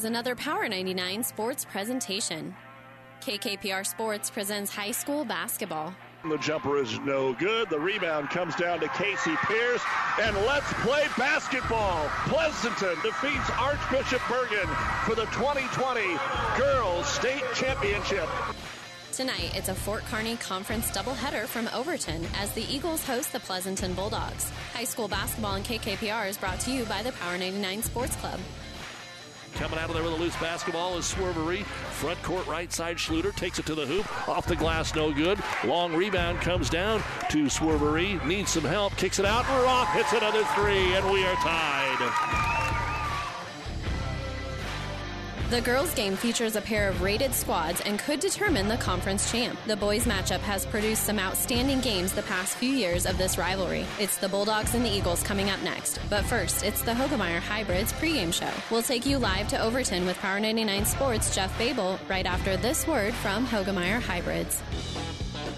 is another Power 99 sports presentation. KKPR Sports presents high school basketball. The jumper is no good. The rebound comes down to Casey Pierce. And let's play basketball. Pleasanton defeats Archbishop Bergan for the 2020 Girls State Championship. Tonight, it's a Fort Kearney Conference doubleheader from Overton as the Eagles host the Pleasanton Bulldogs. High school basketball and KKPR is brought to you by the Power 99 Sports Club. Coming out of there with a loose basketball is Swervery. Front court right side. Schluter takes it to the hoop. Off the glass, no good. Long rebound comes down to Swervery. Needs some help. Kicks it out. Rock hits another three, and we are tied. The girls' game features a pair of rated squads and could determine the conference champ. The boys' matchup has produced some outstanding games the past few years of this rivalry. It's the Bulldogs and the Eagles coming up next. But first, it's the Hoegemeyer Hybrids pregame show. We'll take you live to Overton with Power 99 Sports' Jeff Babel right after this word from Hoegemeyer Hybrids.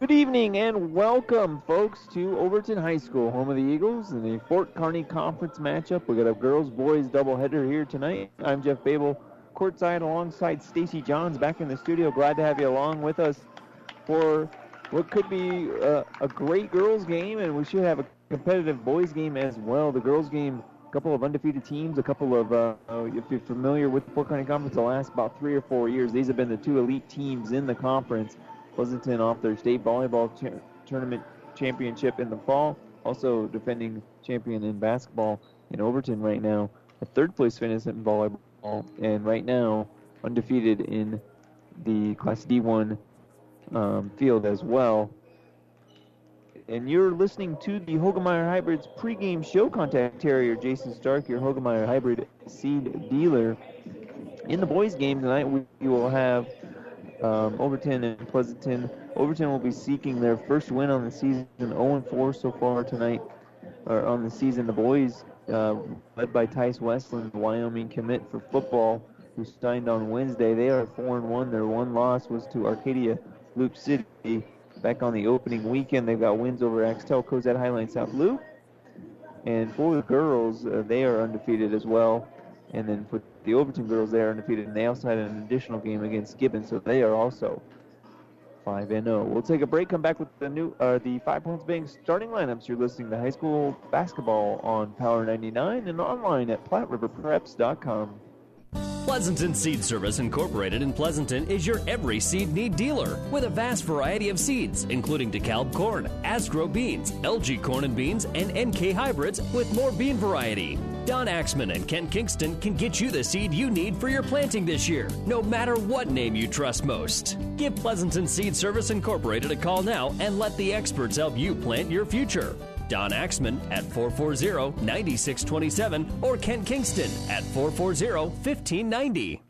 Good evening and welcome, folks, to Overton High School, home of the Eagles, in the Fort Kearney Conference matchup. We got a girls-boys doubleheader here tonight. I'm Jeff Babel, courtside alongside Stacy Johns, back in the studio. Glad to have you along with us for what could be a, a great girls game, and we should have a competitive boys game as well. The girls game, a couple of undefeated teams, a couple of, uh, if you're familiar with the Fort Kearney Conference, the last about three or four years, these have been the two elite teams in the conference. Pleasanton off their state volleyball tournament championship in the fall. Also defending champion in basketball in Overton right now. A third place finish in volleyball, and right now undefeated in the Class D1 um, field as well. And you're listening to the Hoegemeyer Hybrids pregame show. Contact Terrier Jason Stark, your Hoegemeyer Hybrid seed dealer. In the boys' game tonight, we will have um, Overton and Pleasanton. Overton will be seeking their first win on the season, 0-4 so far tonight, or on the season. The boys, uh, led by Tice Westland, Wyoming commit for football, who signed on Wednesday. They are 4-1. Their one loss was to Arcadia Loop City back on the opening weekend. They've got wins over Axtell, Cozad, Highline, South Loop. And for the girls, uh, they are undefeated as well. And then put the Overton girls, there undefeated, and they also had an additional game against Gibbon, so they are also 5 and 0. We'll take a break, come back with the new uh, the Five Points Bank starting lineups. You're listening to high school basketball on Power 99 and online at PlatteRiverPreps.com. Pleasanton Seed Service Incorporated in Pleasanton is your every seed need dealer with a vast variety of seeds, including DeKalb corn, Asgrow beans, LG corn and beans, and NK hybrids with more bean variety. Don Axman and Kent Kingston can get you the seed you need for your planting this year, no matter what name you trust most. Give Pleasanton Seed Service Incorporated a call now and let the experts help you plant your future. Don Axman at 440 9627 or Kent Kingston at 440 1590.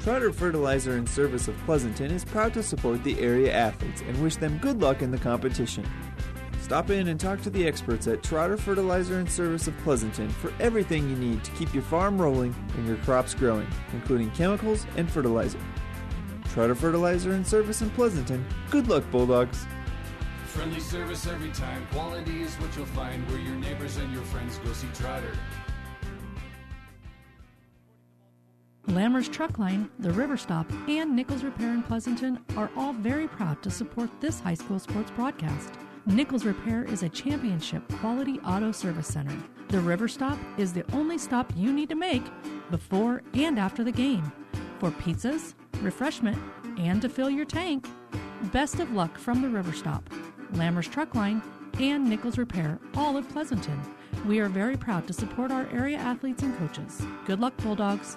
Trotter Fertilizer and Service of Pleasanton is proud to support the area athletes and wish them good luck in the competition. Stop in and talk to the experts at Trotter Fertilizer and Service of Pleasanton for everything you need to keep your farm rolling and your crops growing, including chemicals and fertilizer. Trotter Fertilizer and Service in Pleasanton. Good luck, Bulldogs. Friendly service every time. Quality is what you'll find where your neighbors and your friends go see Trotter. Lammer's Truck Line, the River Stop, and Nichols Repair in Pleasanton are all very proud to support this high school sports broadcast. Nichols Repair is a championship quality auto service center. The River Stop is the only stop you need to make before and after the game for pizzas, refreshment, and to fill your tank. Best of luck from the River Stop, Lammers Truck Line, and Nichols Repair, all of Pleasanton. We are very proud to support our area athletes and coaches. Good luck, Bulldogs.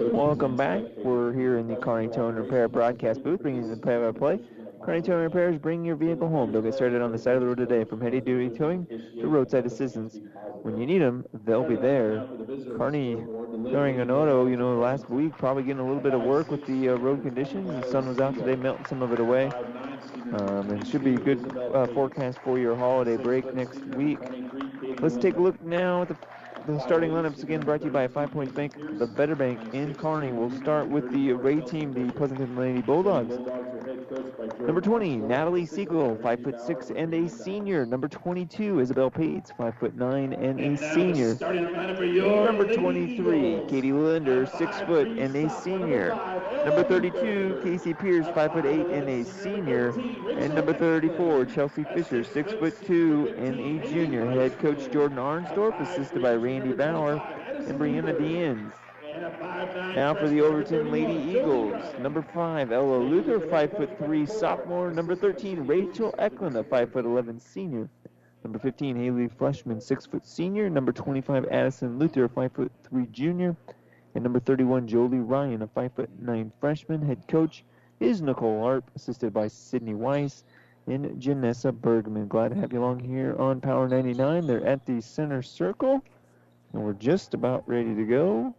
Welcome back. We're here in the Kearney Towing Repair broadcast booth, bringing you the play-by-play. Kearney Towing Repairs, bring your vehicle home. They'll get started on the side of the road today, from heavy-duty towing to roadside assistance. When you need them, they'll be there. Kearney Towing an auto, you know, last week probably getting a little bit of work with the uh, road conditions. The sun was out today, melting some of it away. Um, and should be a good uh, forecast for your holiday break next week. Let's take a look now at the the starting lineups again brought to you by Five Points Bank, the Better Bank and Kearney. We'll start with the Ray team, the Pleasanton Lady Bulldogs. Number 20, Natalie Siegel, 5 foot 6 and a senior. Number 22, Isabel Pates, 5 foot 9 and a senior. Number 23, Katie Linder, 6 foot and a senior. Number 32, Casey Pierce, 5 foot 8 and a senior. And number 34, Chelsea Fisher, 6 foot 2 and a junior. Head coach Jordan Arnsdorf, assisted by Randy Bauer and Brianna Deans. Now for the Overton Lady Eagles. Number five, Ella Luther, five foot three sophomore. Number 13, Rachel Eklund, a five foot 11 senior. Number 15, Haley Fleshman, six foot senior. Number 25, Addison Luther, five foot three junior. And number 31, Jolie Ryan, a five foot nine freshman. Head coach is Nicole Arp, assisted by Sydney Weiss and Janessa Bergman. Glad to have you along here on Power 99. They're at the center circle, and we're just about ready to go.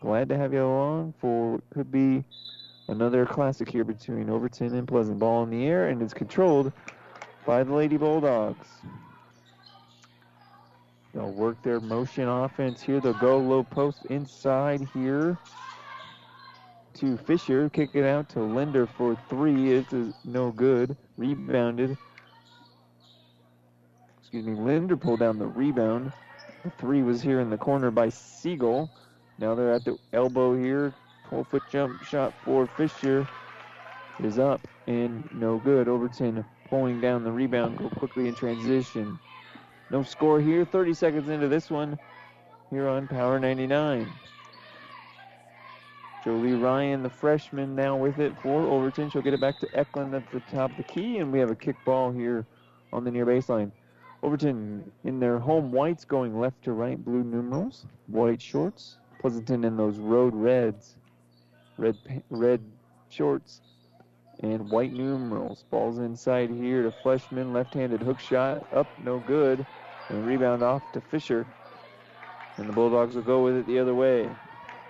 Glad to have you along for what could be another classic here between Overton and Pleasant. Ball in the air, and it's controlled by the Lady Bulldogs. They'll work their motion offense here. They'll go low post inside here to Fisher. Kick it out to Linder for three. It's no good. Rebounded. Excuse me. Linder pulled down the rebound. The three was here in the corner by Siegel. Now they're at the elbow here. 12 foot jump shot for Fisher is up and no good. Overton pulling down the rebound. Go quickly in transition. No score here. 30 seconds into this one here on Power 99. Jolie Ryan, the freshman, now with it for Overton. She'll get it back to Eklund at the top of the key, and we have a kick ball here on the near baseline. Overton in their home whites going left to right, blue numerals, white shorts. Pleasanton in those road reds, red red shorts, and white numerals. Ball's inside here to Fleshman, left-handed hook shot, up, no good, and rebound off to Fisher. And the Bulldogs will go with it the other way.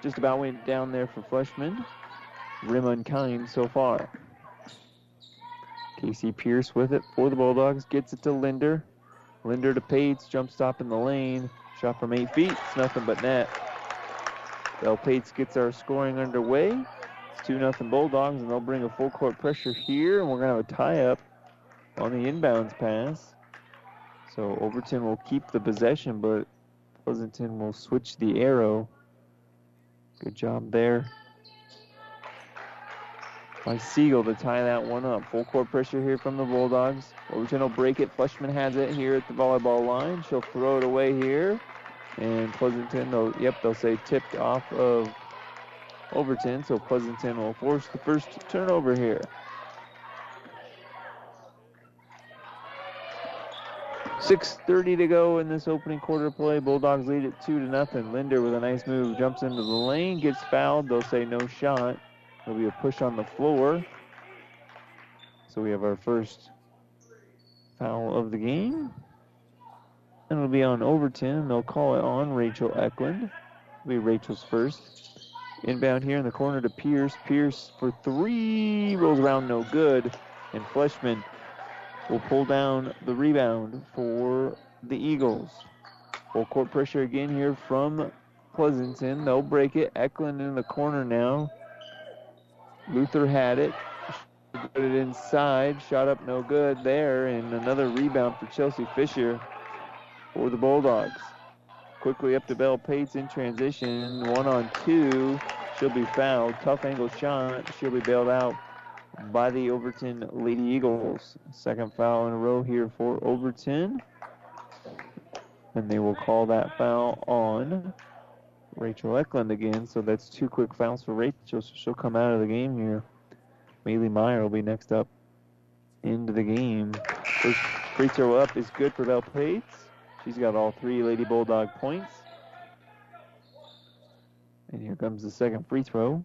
Just about went down there for Fleshman. Rim unkind so far. Casey Pierce with it for the Bulldogs. Gets it to Linder. Linder to Pates. Jump stop in the lane. Shot from eight feet. It's nothing but net. Bell Pates gets our scoring underway. It's 2 nothing Bulldogs, and they'll bring a full court pressure here, and we're going to have a tie up on the inbounds pass. So Overton will keep the possession, but Pleasanton will switch the arrow. Good job there by Siegel to tie that one up. Full court pressure here from the Bulldogs. Overton will break it. Fleshman has it here at the volleyball line. She'll throw it away here. And Pleasanton, they'll, yep, they'll say tipped off of Overton. So Pleasanton will force the first turnover here. 6.30 to go in this opening quarter play. Bulldogs lead it 2 to nothing. Linder with a nice move jumps into the lane, gets fouled. They'll say no shot. There'll be a push on the floor. So we have our first foul of the game. And it'll be on Overton. They'll call it on Rachel Eklund. It'll be Rachel's first. Inbound here in the corner to Pierce. Pierce for three. Rolls around no good. And Fleshman will pull down the rebound for the Eagles. Full court pressure again here from Pleasanton. They'll break it. Eklund in the corner now. Luther had it. Put it inside. Shot up no good there. And another rebound for Chelsea Fisher for the Bulldogs. Quickly up to Bell Pates in transition. One on two. She'll be fouled. Tough angle shot. She'll be bailed out by the Overton Lady Eagles. Second foul in a row here for Overton. And they will call that foul on Rachel Eklund again. So that's two quick fouls for Rachel. So she'll come out of the game here. Maylee Meyer will be next up into the game. First free throw up is good for Bell Pates. She's got all three Lady Bulldog points. And here comes the second free throw.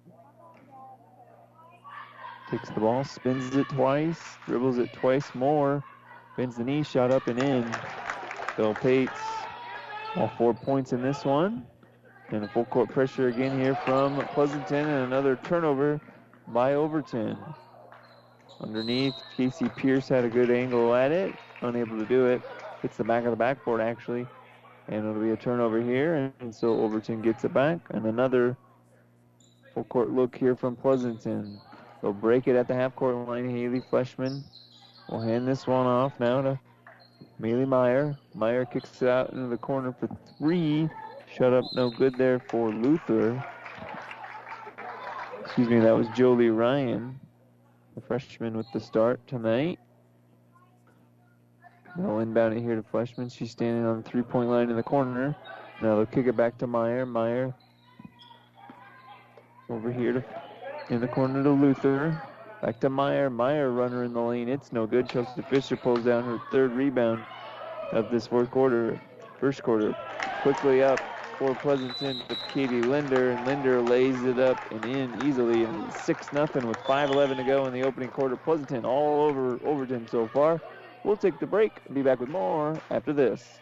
Takes the ball, spins it twice, dribbles it twice more, bends the knee, shot up and in. Bell Pates, all four points in this one. And a full court pressure again here from Pleasanton, and another turnover by Overton. Underneath, Casey Pierce had a good angle at it, unable to do it. Hits the back of the backboard actually, and it'll be a turnover here, and, so Overton gets it back. And another full court look here from Pleasanton. They'll break it at the half court line. Haley Fleshman will hand this one off now to Maylee Meyer. Meyer kicks it out into the corner for three. Shut up, no good there for Luther. Excuse me, that was Jolie Ryan, the freshman with the start tonight. They'll inbound it here to Fleshman. She's standing on the three point line in the corner. Now they'll kick it back to Meyer. Meyer over here to in the corner to Luther. Back to Meyer. Meyer runner in the lane. It's no good. Chelsea Fisher pulls down her third rebound of this fourth quarter, first quarter. Quickly up for Pleasanton with Katie Linder, and Linder lays it up and in easily. And 6 nothing with 5:11 to go in the opening quarter. Pleasanton all over Overton so far. We'll take the break be back with more after this.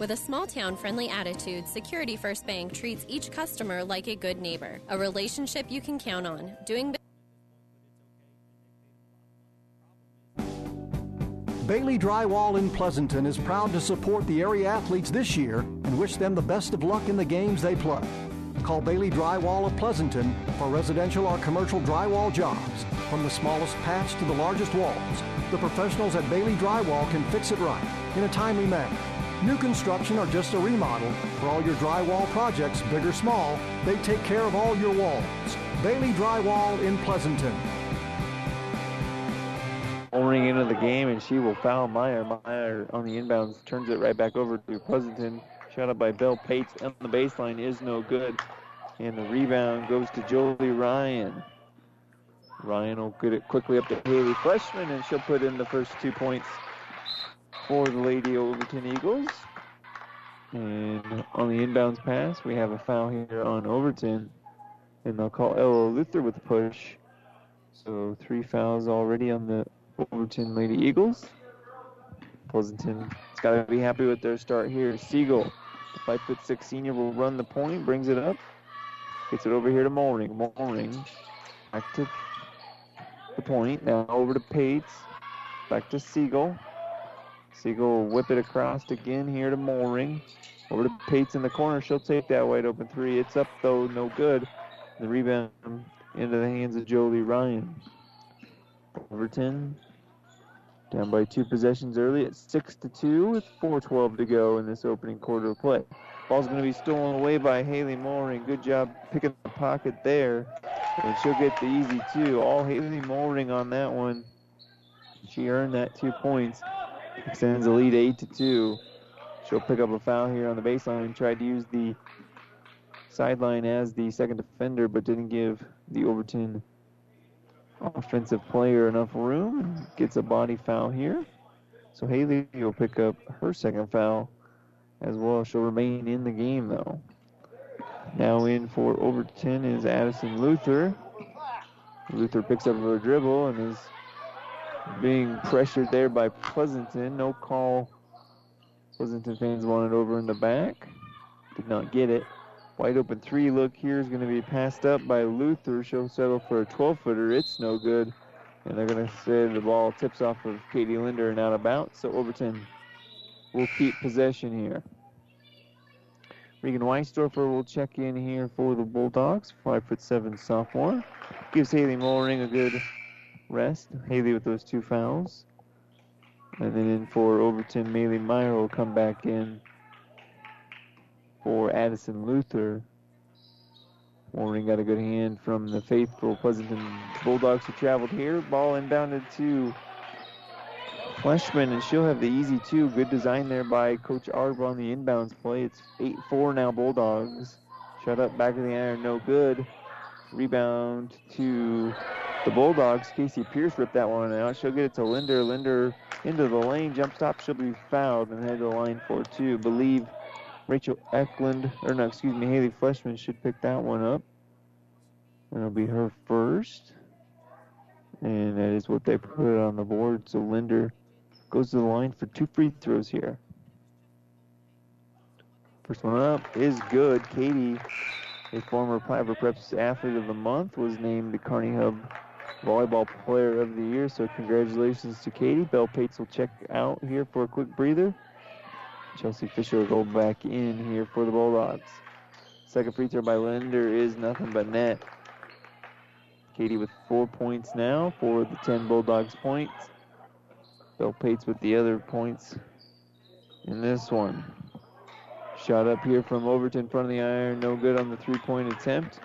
With a small town friendly attitude, Security First Bank treats each customer like a good neighbor, a relationship you can count on. Doing Bailey Drywall in Pleasanton is proud to support the area athletes this year and wish them the best of luck in the games they play. Call Bailey Drywall of Pleasanton for residential or commercial drywall jobs. From the smallest patch to the largest walls, the professionals at Bailey Drywall can fix it right in a timely manner. New construction or just a remodel, for all your drywall projects, big or small, they take care of all your walls. Bailey Drywall in Pleasanton. Owning into the game, and she will foul Meyer. Meyer on the inbounds turns it right back over to Pleasanton. Shot up by Bell Pates on the baseline is no good. And the rebound goes to Jolie Ryan. Ryan will get it quickly up to Haley Fleshman, and she'll put in the first two points for the Lady Overton Eagles. And on the inbounds pass, we have a foul here on Overton. And they'll call Ella Luther with a push. So three fouls already on the Overton Lady Eagles. Pleasanton's got to be happy with their start here. Siegel, five foot six senior, will run the point, brings it up, gets it over here to Moring. Moring back to the point. Now over to Pates, back to Siegel. Siegel will whip it across again here to Moring. Over to Pates in the corner. She'll take that wide open three. It's up though, no good. The rebound into the hands of Jolie Ryan. Overton down by two possessions early at six to two with 4:12 to go in this opening quarter of play. Ball's going to be stolen away by Haley Moring. Good job picking the pocket there, and she'll get the easy two. All Haley Moring on that one. She earned that two points. Extends the lead eight to two. She'll pick up a foul here on the baseline. Tried to use the sideline as the second defender, but didn't give the Overton offensive player enough room. Gets a body foul here. So Haley will pick up her second foul as well. She'll remain in the game, though. Now in for Overton is Addison Luther. Luther picks up a dribble and is being pressured there by Pleasanton. No call. Pleasanton fans wanted over in the back. Did not get it. Wide open three look here is going to be passed up by Luther. She'll settle for a 12 footer. It's no good. And they're going to say the ball tips off of Katie Linder and out of bounds. So Overton will keep possession here. Regan Weisdorfer will check in here for the Bulldogs. Five foot seven sophomore. Gives Haley Mollering a good rest. Haley with those two fouls. And then in for Overton, Maylee Meyer will come back in for Addison Luther. Mollering got a good hand from the faithful Pleasanton Bulldogs who traveled here. Ball inbounded to Fleshman, and she'll have the easy two. Good design there by Coach Arp on the inbounds play. It's 8-4 now Bulldogs. Shut up, back of the iron, no good. Rebound to the Bulldogs. Casey Pierce ripped that one out. She'll get it to Linder. Linder into the lane, jump stop. She'll be fouled and head to the line for two. Believe Rachel Eklund, or no, excuse me, Haley Fleshman should pick that one up. It'll be her first. And that is what they put on the board. So Linder goes to the line for two free throws here. First one up is good. Katie, a former Platte Preps Athlete of the Month, was named the Kearney Hub Volleyball Player of the Year. So congratulations to Katie. Bell Pates will check out here for a quick breather. Chelsea Fisher will go back in here for the Bulldogs. Second free throw by Linder is nothing but net. Katie with four points now for the 10 Bulldogs points. Bell Pates with the other points in this one. Shot up here from Overton, front of the iron, no good on the three-point attempt.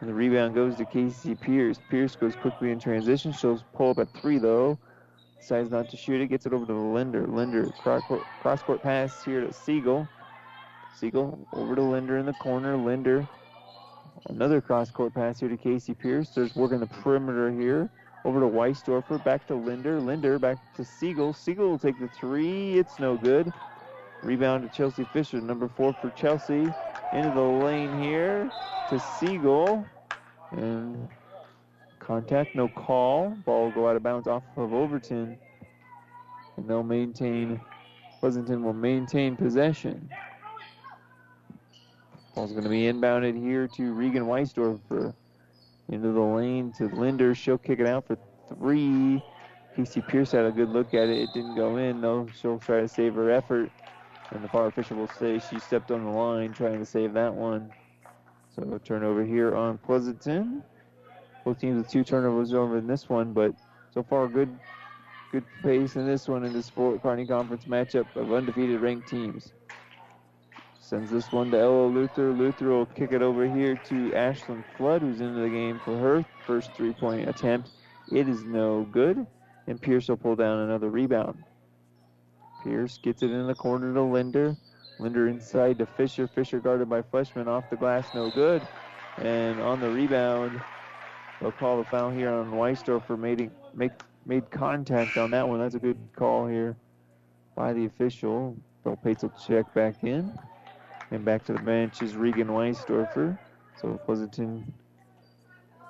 And the rebound goes to Casey Pierce. Pierce goes quickly in transition. She'll pull up at three though. Decides not to shoot it. Gets it over to Linder. Linder cross court pass here to Siegel. Siegel over to Linder in the corner. Linder another cross court pass here to Casey Pierce. There's working the perimeter here. Over to Weisdorfer. Back to Linder. Linder back to Siegel. Siegel will take the three. It's no good. Rebound to Chelsea Fisher, number four for Chelsea. Into the lane here to Siegel. And contact, no call. Ball will go out of bounds off of Overton. And they'll maintain, Pleasanton will maintain possession. Ball's going to be inbounded here to Regan Weisdorfer. Into the lane to Linder. She'll kick it out for three. Casey Pierce had a good look at it. It didn't go in, though. She'll try to save her effort. And the far official will say she stepped on the line trying to save that one. So turnover here on Pleasanton. Both teams with two turnovers over in this one, but so far good good pace in this one in the Fort Kearney Conference matchup of undefeated ranked teams. Sends this one to Ella Luther. Luther will kick it over here to Ashlyn Flood, who's into the game for her first three-point attempt. It is no good, and Pierce will pull down another rebound. Pierce gets it in the corner to Linder. Linder inside to Fisher. Fisher guarded by Fleshman off the glass, no good. And on the rebound, they'll call the foul here on Weisdorfer. Made, make, made contact on that one. That's a good call here by the official. Bell Pates will check back in. And back to the bench is Regan Weisdorfer. So Pleasanton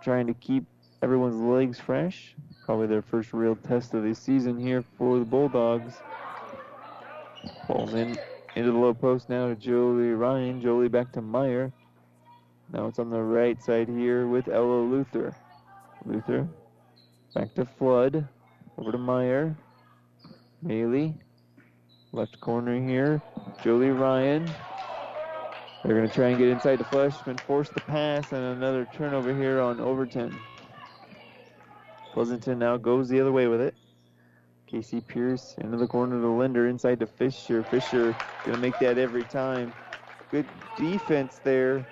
trying to keep everyone's legs fresh. Probably their first real test of the season here for the Bulldogs. Ball's in into the low post now to Jolie Ryan. Jolie back to Meyer. Now it's on the right side here with Ella Luther. Luther back to Flood. Over to Meyer. Maylee. Left corner here. Jolie Ryan. They're going to try and get inside the Fleshman, force the pass, and another turnover here on Overton. Pleasanton now goes the other way with it. Casey Pierce into the corner to Linder, inside to Fisher. Fisher to make that every time. Good defense there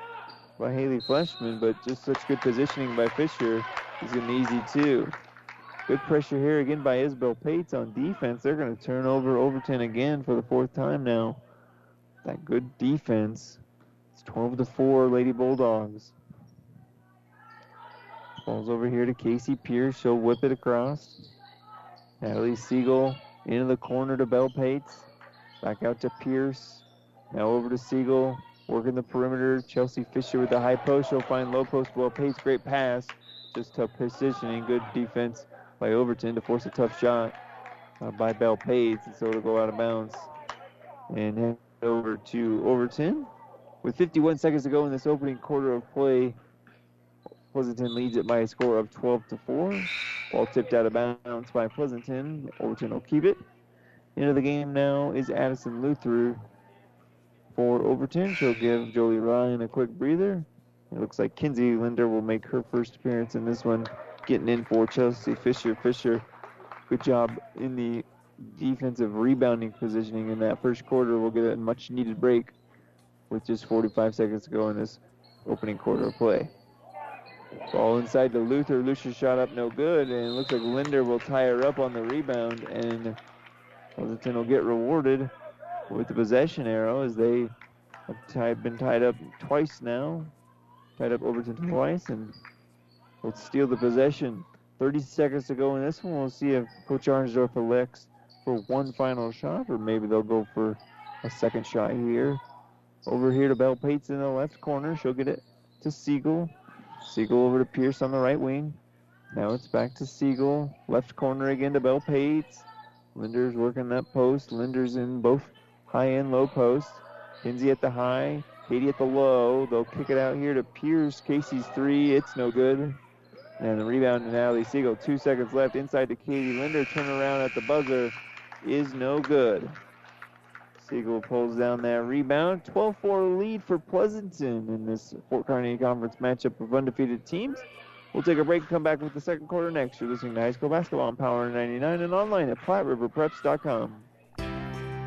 by Haley Fleshman, but just such good positioning by Fisher. He's an easy two. Good pressure here again by Isabel Pates on defense. They're to turn over Overton again for the fourth time now. That good defense. It's 12 to 4 Lady Bulldogs. Ball's over here to Casey Pierce. She'll whip it across. Natalie Siegel into the corner to Bell Pates. Back out to Pierce. Now over to Siegel, working the perimeter. Chelsea Fisher with the high post. She'll find low post. Well, Pates, great pass. Just tough positioning. Good defense by Overton to force a tough shot uh, by Bell Pates. And so it'll go out of bounds. And head over to Overton. With 51 seconds to go in this opening quarter of play, Pleasanton leads it by a score of 12 to 4. Ball tipped out of bounds by Pleasanton. Overton will keep it. Into the game now is Addison Luther for Overton. She'll give Jolie Ryan a quick breather. It looks like Kinsey Linder will make her first appearance in this one, getting in for Chelsea Fisher. Fisher, good job in the defensive rebounding positioning in that first quarter. We'll get a much needed break with just 45 seconds to go in this opening quarter of play. Ball inside to Luther. Luther shot up no good, and it looks like Linder will tie her up on the rebound, and Pleasanton will get rewarded with the possession arrow as they have tied, been tied up twice now. Tied up Overton mm-hmm. twice, and will steal the possession. 30 seconds to go in this one. We'll see if Coach Arnsdorf elects for one final shot, or maybe they'll go for a second shot here. Over here to Bell Pates in the left corner. She'll get it to Siegel. Siegel over to Pierce on the right wing. Now it's back to Siegel. Left corner again to Bell Pates. Linder's working that post. Linder's in both high and low post. Kinsey at the high. Katie at the low. They'll kick it out here to Pierce. Casey's three. It's no good. And the rebound to Natalie Siegel. Two seconds left. Inside to Katie Linder. Turn around at the buzzer is no good. Siegel pulls down that rebound. 12-4 lead for Pleasanton in this Fort Kearney Conference matchup of undefeated teams. We'll take a break and come back with the second quarter next. You're listening to High School Basketball on Power 99 and online at PlatteRiverPreps.com.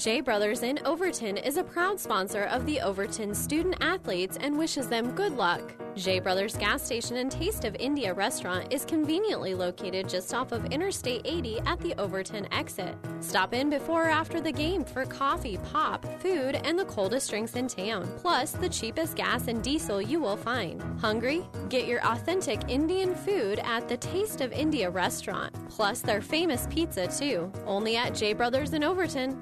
J Brothers in Overton is a proud sponsor of the Overton student athletes and wishes them good luck. J Brothers gas station and Taste of India restaurant is conveniently located just off of Interstate 80 at the Overton exit. Stop in before or after the game for coffee, pop, food, and the coldest drinks in town, plus the cheapest gas and diesel you will find. Hungry? Get your authentic Indian food at the Taste of India restaurant, plus their famous pizza too, only at J Brothers in Overton.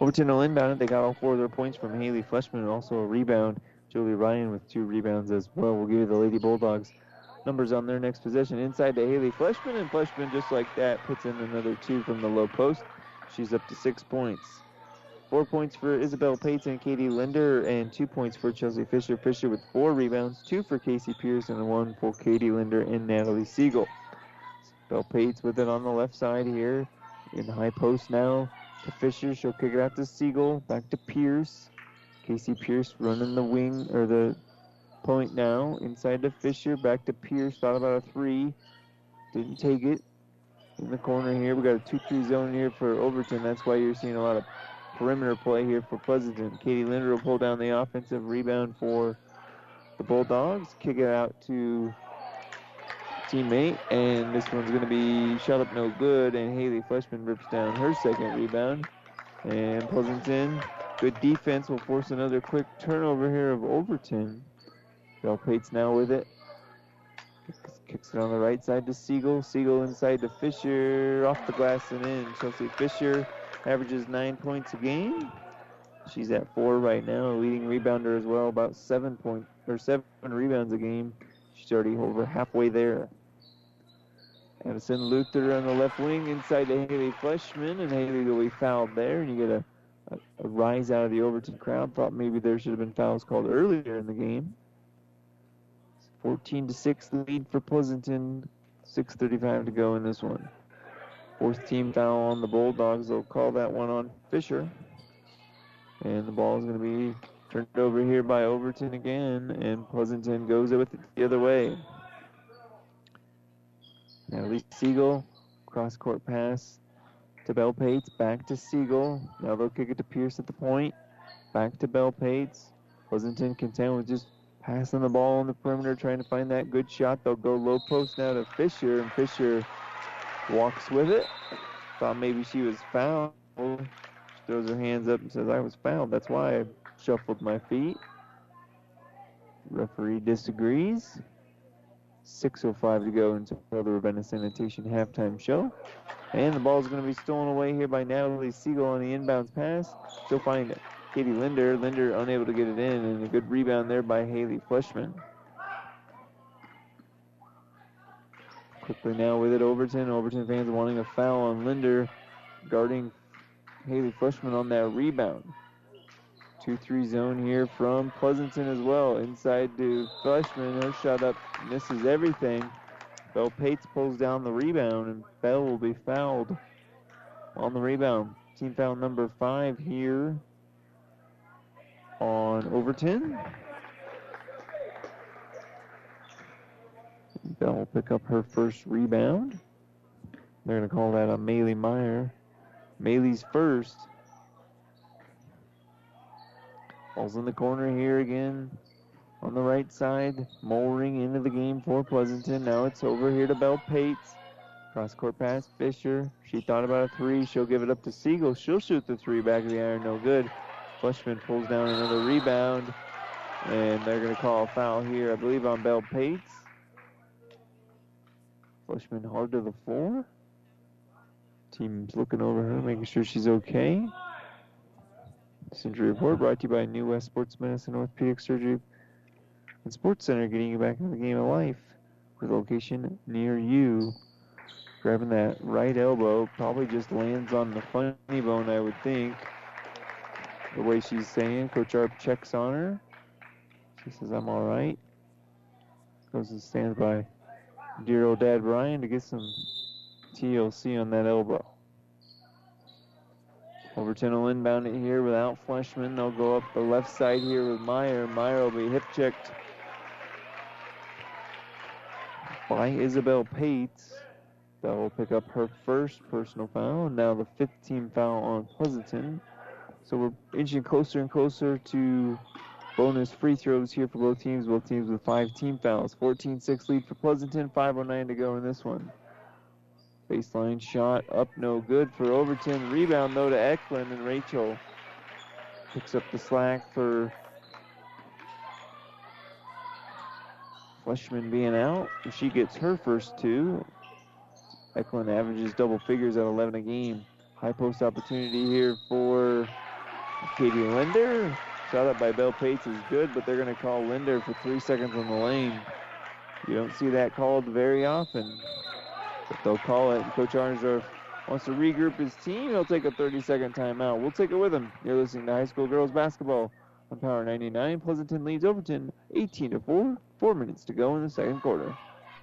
Overton inbound. They got all four of their points from Haley Fleshman also a rebound. Jolie Ryan with two rebounds as well. We'll give you the Lady Bulldogs numbers on their next possession. Inside to Haley Fleshman, and Fleshman just like that puts in another two from the low post. She's up to six points. Four points for Isabel and Katie Linder, and two points for Chelsea Fisher. Fisher with four rebounds, two for Casey Pierce, and one for Katie Linder and Natalie Siegel. Bell Pates with it on the left side here in the high post now to Fisher. She'll kick it out to Siegel. Back to Pierce. Casey Pierce running the wing or the point now. Inside to Fisher. Back to Pierce. Thought about a three. Didn't take it. In the corner here, we got a 2-3 zone here for Overton. That's why you're seeing a lot of perimeter play here for Pleasanton. Katie Linder will pull down the offensive rebound for the Bulldogs. Kick it out to teammate, and this one's going to be shot up no good, and Haley Fleshman rips down her second rebound. And Pleasanton, good defense, will force another quick turnover here of Overton. Bell Pates now with it. Kicks, kicks it on the right side to Siegel. Siegel inside to Fisher, off the glass and in. Chelsea Fisher averages nine points a game. She's at four right now, leading rebounder as well, about seven point or seven rebounds a game. She's already over halfway there. Addison Luther on the left wing inside to Haley Fleshman, and Haley will be fouled there, and you get a, a, a rise out of the Overton crowd. Thought maybe there should have been fouls called earlier in the game. 14 to 6 lead for Pleasanton. 6.35 to go in this one. Fourth team foul on the Bulldogs. They'll call that one on Fisher. And the ball is going to be turned over here by Overton again, and Pleasanton goes with it the other way. Now Lee Siegel, cross court pass to Bell Pates, back to Siegel. Now they'll kick it to Pierce at the point. Back to Bell Pates. Pleasanton content with just passing the ball on the perimeter, trying to find that good shot. They'll go low post now to Fisher, and Fisher walks with it. Thought maybe she was fouled. She throws her hands up and says, I was fouled. That's why I shuffled my feet. Referee disagrees. 6.05 to go until the Ravenna Sanitation halftime show. And the ball is going to be stolen away here by Natalie Siegel on the inbounds pass. She'll find Katie Linder. Linder unable to get it in, and a good rebound there by Haley Fleshman. Quickly now with it, Overton. Overton fans wanting a foul on Linder, guarding Haley Fleshman on that rebound. 2-3 zone here from Pleasanton as well. Inside to Fleshman. Her shot up misses everything. Bell Pates pulls down the rebound, and Bell will be fouled on the rebound. Team foul number five here on Overton. Bell will pick up her first rebound. They're going to call that a Maylee Meyer. Maylee's first. Ball's in the corner here again on the right side. Mollering into the game for Pleasanton. Now it's over here to Bell Pates. Cross court pass, Fisher. She thought about a three. She'll give it up to Siegel. She'll shoot the three back of the iron. No good. Fleshman pulls down another rebound. And they're going to call a foul here, I believe, on Bell Pates. Fleshman hard to the floor. Team's looking over her, making sure she's okay. This injury report brought to you by New West Sports Medicine Orthopedic Surgery and Sports Center, getting you back into the game of life with a location near you. Grabbing that right elbow, probably just lands on the funny bone, I would think. The way she's saying, Coach Arp checks on her. She says, I'm all right. Goes and stands by dear old dad Brian to get some TLC on that elbow. Overton will inbound it here without Fleshman. They'll go up the left side here with Meyer. Meyer will be hip checked by Isabel Pates. That will pick up her first personal foul. Now the fifth team foul on Pleasanton. So we're inching closer and closer to bonus free throws here for both teams. Both teams with five team fouls. 14-6 lead for Pleasanton. 5.09 to go in this one. Baseline shot up no good for Overton. Rebound though to Eklund and Rachel picks up the slack for Fleshman being out. She gets her first two. Eklund averages double figures at 11 a game. High post opportunity here for Katie Linder. Shot up by Bell Pates is good, but they're going to call Linder for three seconds on the lane. You don't see that called very often, but they'll call it. Coach Arnsdorf wants to regroup his team. He'll take a 30-second timeout. We'll take it with him. You're listening to High School Girls Basketball on Power 99. Pleasanton leads Overton 18 to 4. Four minutes to go in the second quarter.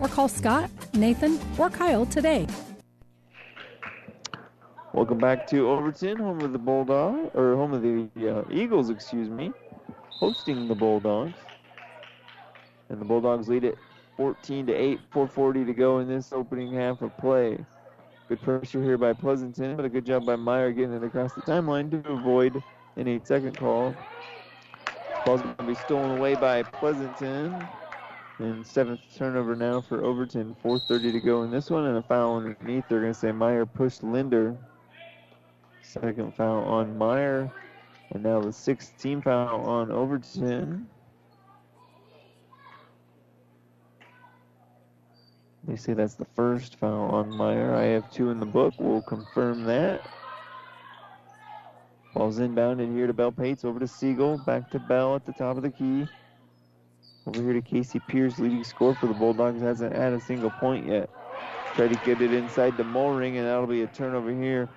or call Scott, Nathan, or Kyle today. Welcome back to Overton, home of the Bulldog, or home of the uh, Eagles, excuse me, hosting the Bulldogs. And the Bulldogs lead it 14 to 8, 440 to go in this opening half of play. Good pressure here by Pleasanton, but a good job by Meyer getting it across the timeline to avoid an eight second call. Ball's going to be stolen away by Pleasanton. And seventh turnover now for Overton. 4.30 to go in this one, and a foul underneath. They're going to say Meyer pushed Linder. Second foul on Meyer. And now the sixth team foul on Overton. They say that's the first foul on Meyer. I have two in the book. We'll confirm that. Ball's inbounded here to Bell Pates. Over to Siegel. Back to Bell at the top of the key. Over here to Casey Pierce, leading scorer for the Bulldogs, hasn't had a single point yet. Try to get it inside the Mollering, and that'll be a turnover here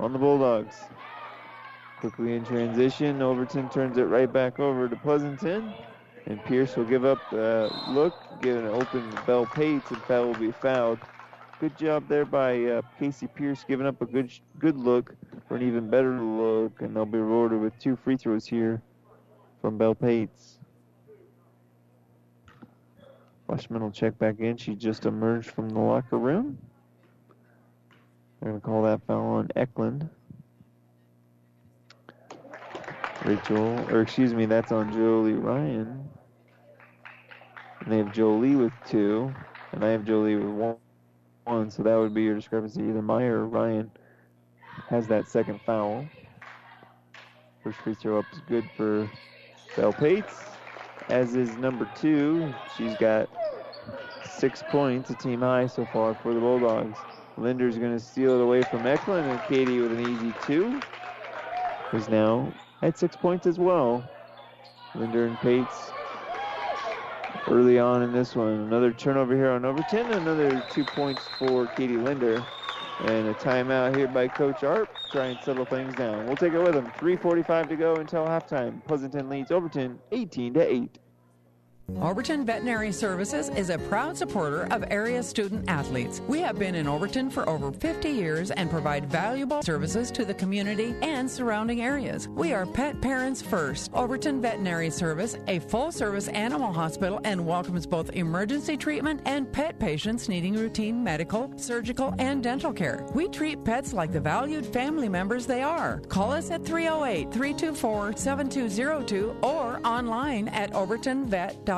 on the Bulldogs. Quickly in transition, Overton turns it right back over to Pleasanton. And Pierce will give up the look, get an open Bell Pates, and foul will be fouled. Good job there by uh, Casey Pierce giving up a good good look for an even better look, and they'll be rewarded with two free throws here from Bell Pates. Fleshman will check back in. She just emerged from the locker room. They're going to call that foul on Eklund. Rachel, or excuse me, that's on Jolie Ryan. And they have Jolie with two, and I have Jolie with one. One, so that would be your discrepancy. Either Meyer or Ryan has that second foul. First free throw up is good for Bell Pates, as is number two. She's got six points, a team high so far for the Bulldogs. Linder's going to steal it away from Eklund, and Katie with an easy two is now at six points as well. Linder and Pates early on in this one. Another turnover here on Overton, another two points for Katie Linder. And a timeout here by Coach Arp. Try and settle things down. We'll take it with them. 3.45 to go until halftime. Pleasanton leads Overton 18 to 8. Overton Veterinary Services is a proud supporter of area student athletes. We have been in Overton for over 50 years and provide valuable services to the community and surrounding areas. We are pet parents first. Overton Veterinary Service, a full service animal hospital, and welcomes both emergency treatment and pet patients needing routine medical, surgical, and dental care. We treat pets like the valued family members they are. Call us at 308 324 7202 or online at overtonvet.com.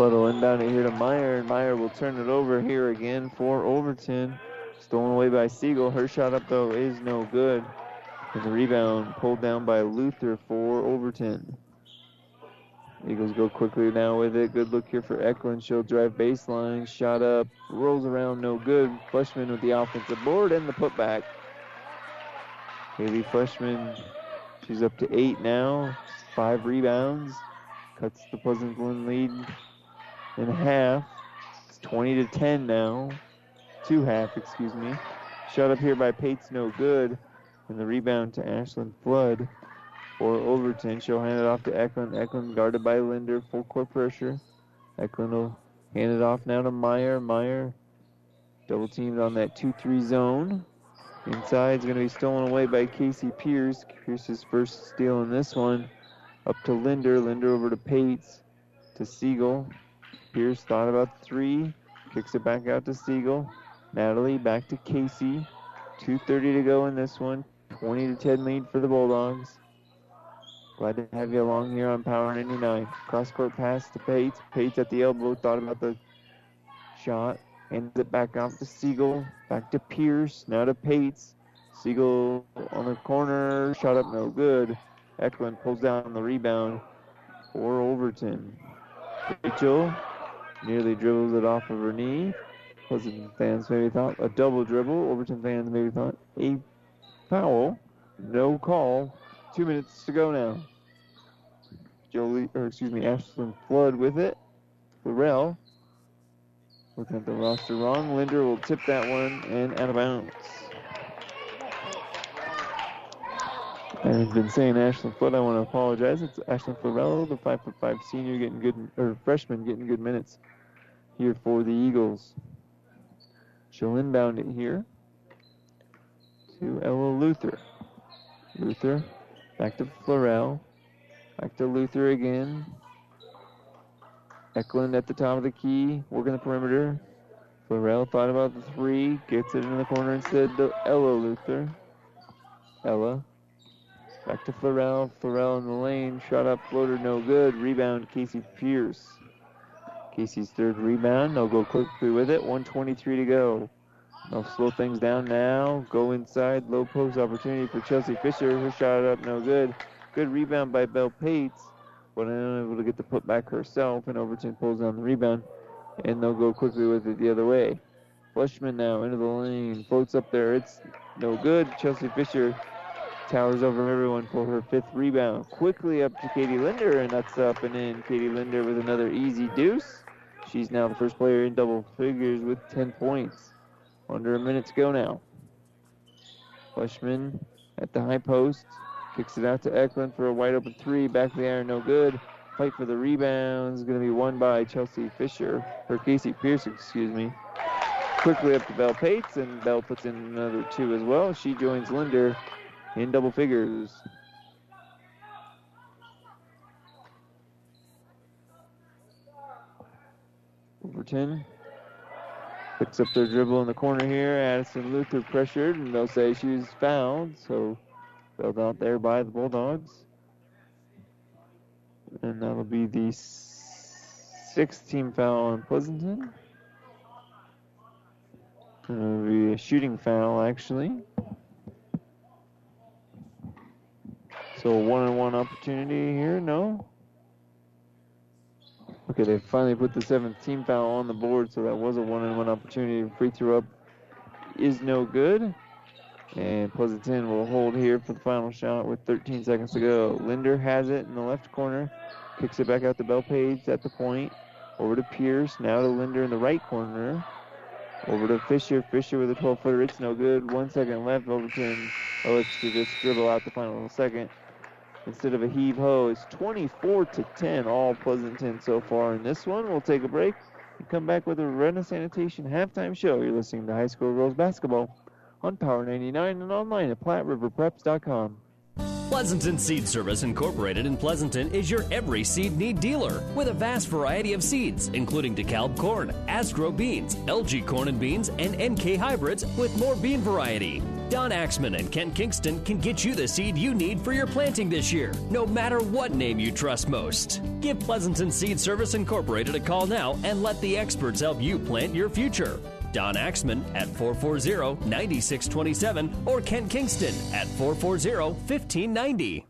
Will inbound it here to Meyer, and Meyer will turn it over here again for Overton. Stolen away by Siegel. Her shot up, though, is no good. And the rebound pulled down by Luther for Overton. Eagles go quickly now with it. Good look here for Eklund. She'll drive baseline. Shot up. Rolls around. No good. Fleshman with the offensive board and the putback. Haley Fleshman, she's up to eight now. Five rebounds. Cuts the Pleasanton lead in half. It's 20 to 10 now. Two half, excuse me. Shot up here by Pates, no good. And the rebound to Ashland Flood for Overton. She'll hand it off to Eklund. Eklund guarded by Linder. Full court pressure. Eklund will hand it off now to Meyer. Meyer double teamed on that 2 3 zone. Inside is going to be stolen away by Casey Pierce. Pierce's first steal in this one. Up to Linder. Linder over to Pates. To Siegel. Pierce thought about three. Kicks it back out to Siegel. Natalie back to Casey. 2.30 to go in this one. 20 to 10 lead for the Bulldogs. Glad to have you along here on Power 99. Cross court pass to Pates. Pates at the elbow. Thought about the shot. Hands it back off to Siegel. Back to Pierce. Now to Pates. Siegel on the corner. Shot up no good. Eklund pulls down the rebound for Overton. Rachel nearly dribbles it off of her knee. Pleasanton fans maybe thought a double dribble. Overton fans maybe thought a foul. No call. Two minutes to go now. Jolie, or excuse me, Ashlyn Flood with it. Farrell. Looking at the roster wrong. Linder will tip that one and out of bounds. I've been saying Ashlyn Flood. I want to apologize. It's Ashlyn Florell, the five foot five senior, getting good or freshman, getting good minutes here for the Eagles. She'll inbound it here to Ella Luther. Luther back to Florell. Back to Luther again. Eklund at the top of the key, working the perimeter. Florell thought about the three, gets it in the corner instead to Ella Luther. Ella back to Florell. Florell in the lane, shot up, floater, no good. Rebound, Casey Pierce. Casey's third rebound. They'll go quickly with it. 123 to go. They'll slow things down now. Go inside. Low post opportunity for Chelsea Fisher. Her shot up, no good. Good rebound by Bell Pates, but unable to get the put back herself. And Overton pulls down the rebound, and they'll go quickly with it the other way. Fleshman now into the lane. Floats up there. It's no good. Chelsea Fisher towers over everyone for her fifth rebound. Quickly up to Katie Linder, and that's up and in. Katie Linder with another easy deuce. She's now the first player in double figures with 10 points. Under a minute to go now. Fleshman at the high post. Kicks it out to Eklund for a wide open three. Back of the iron, no good. Fight for the rebounds. Going to be won by Chelsea Fisher. Or Casey Pierce, excuse me. Quickly up to Bell Pates, and Bell puts in another two as well. She joins Linder in double figures. Overton picks up their dribble in the corner here. Addison Luther pressured, and they'll say she's fouled. So filled out there by the Bulldogs. And that'll be the sixth team foul on Pleasanton. It'll be a shooting foul, actually. So one on one opportunity here, no? Okay, they finally put the seventh team foul on the board, so that was a one on one opportunity. Free throw up is no good. And Pleasanton will hold here for the final shot with 13 seconds to go. Linder has it in the left corner. Kicks it back out to Bell Pates at the point. Over to Pierce. Now to Linder in the right corner. Over to Fisher. Fisher with a 12 footer. It's no good. One second left. Overton elects to just dribble out the final second. Instead of a heave ho, it's 24 to 10. All Pleasanton so far in this one. We'll take a break and come back with a Ravenna Sanitation halftime show. You're listening to High School Girls Basketball on Power 99 and online at PlatteRiverPreps.com. Pleasanton Seed Service Incorporated in Pleasanton is your every seed need dealer with a vast variety of seeds, including DeKalb corn, Asgrow beans, LG corn and beans, and NK hybrids with more bean variety. Don Axman and Kent Kingston can get you the seed you need for your planting this year, no matter what name you trust most. Give Pleasanton Seed Service Incorporated a call now and let the experts help you plant your future. Don Axman at 440 9627 or Kent Kingston at 440 1590.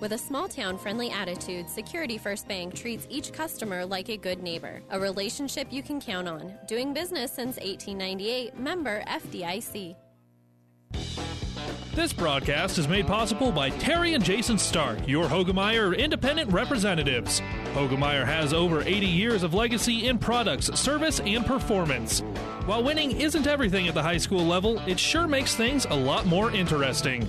With a small town friendly attitude, Security First Bank treats each customer like a good neighbor, a relationship you can count on. Doing business since 1898, member FDIC. This broadcast is made possible by Terry and Jason Stark, your Hoegemeyer independent representatives. Hoegemeyer has over 80 years of legacy in products, service, and performance. While winning isn't everything at the high school level, it sure makes things a lot more interesting.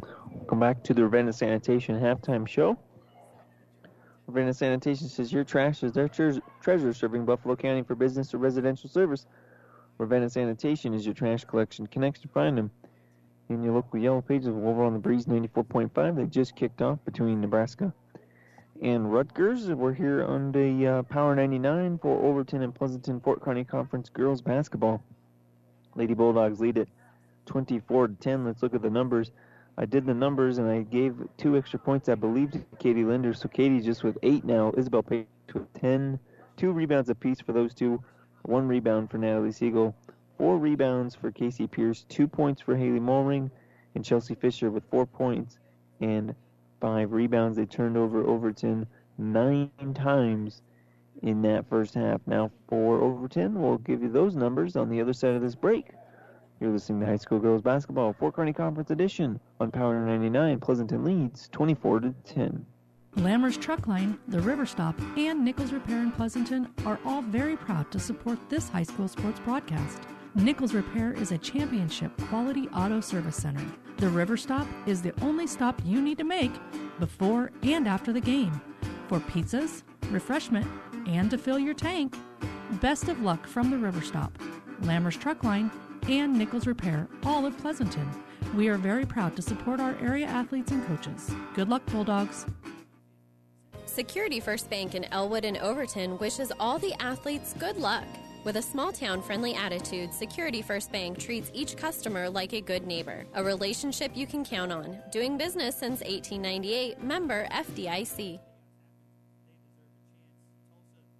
Welcome back to the Ravenna Sanitation halftime show. Ravenna Sanitation says your trash is their tre- treasure, serving Buffalo County for business or residential service. Ravenna Sanitation is your trash collection. Connects to find them in your local Yellow Pages over on the Breeze 94.5. They just kicked off between Nebraska and Rutgers. We're here on the uh, Power 99 for Overton and Pleasanton Fort Kearney Conference girls basketball. Lady Bulldogs lead it 24 to 10. Let's look at the numbers. I did the numbers and I gave two extra points, I believe, to Katie Linder. So Katie's just with eight now. Isabel Pates with 10. Two rebounds apiece for those two. One rebound for Natalie Siegel. Four rebounds for Casey Pierce. Two points for Haley Mulring. And Chelsea Fisher with four points and five rebounds. They turned over Overton nine times in that first half. Now for Overton, we'll give you those numbers on the other side of this break. You're listening to High School Girls Basketball, Fort Kearney Conference Edition on Power 99. Pleasanton leads 24 to 10. Lammers Truck Line, the River Stop, and Nichols Repair in Pleasanton are all very proud to support this high school sports broadcast. Nichols Repair is a championship quality auto service center. The River Stop is the only stop you need to make before and after the game for pizzas, refreshment, and to fill your tank. Best of luck from the River Stop, Lammers Truck Line, and Nichols Repair, all of Pleasanton. We are very proud to support our area athletes and coaches. Good luck, Bulldogs. Security First Bank in Elwood and Overton wishes all the athletes good luck. With a small town friendly attitude, Security First Bank treats each customer like a good neighbor, a relationship you can count on. Doing business since 1898, member FDIC.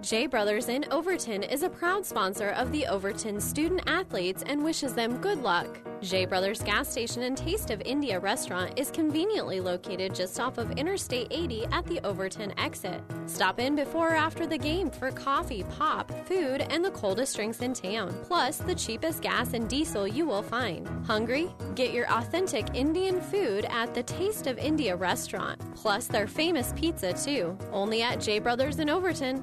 J Brothers in Overton is a proud sponsor of the Overton student athletes and wishes them good luck. J Brothers gas station and Taste of India restaurant is conveniently located just off of Interstate 80 at the Overton exit. Stop in before or after the game for coffee, pop, food, and the coldest drinks in town, plus the cheapest gas and diesel you will find. Hungry? Get your authentic Indian food at the Taste of India restaurant, plus their famous pizza too, only at J Brothers in Overton.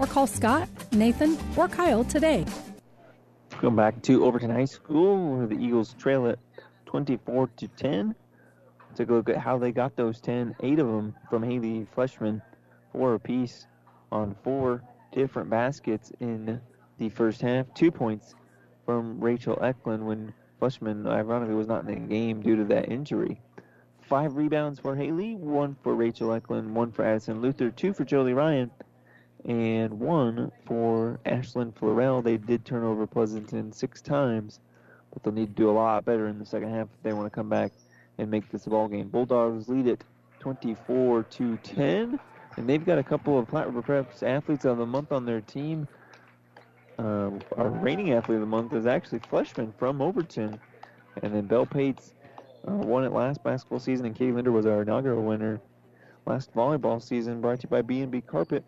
or call Scott, Nathan, or Kyle today. Go back to Overton High School the Eagles trail it 24 to 10. Take a look at how they got those 10. Eight of them from Haley Fleshman, four apiece on four different baskets in the first half. Two points from Rachel Eklund when Fleshman, ironically, was not in the game due to that injury. Five rebounds for Haley, one for Rachel Eklund, one for Addison Luther, two for Jolie Ryan, and one for Ashland Florell. They did turn over Pleasanton six times, but they'll need to do a lot better in the second half if they want to come back and make this a ball game. Bulldogs lead it 24 to 10, and they've got a couple of Platte River Preps athletes of the month on their team. Uh, our reigning athlete of the month is actually Fleshman from Overton, and then Bell Pates uh, won it last basketball season, and Katie Linder was our inaugural winner last volleyball season. Brought to you by B&B Carpet.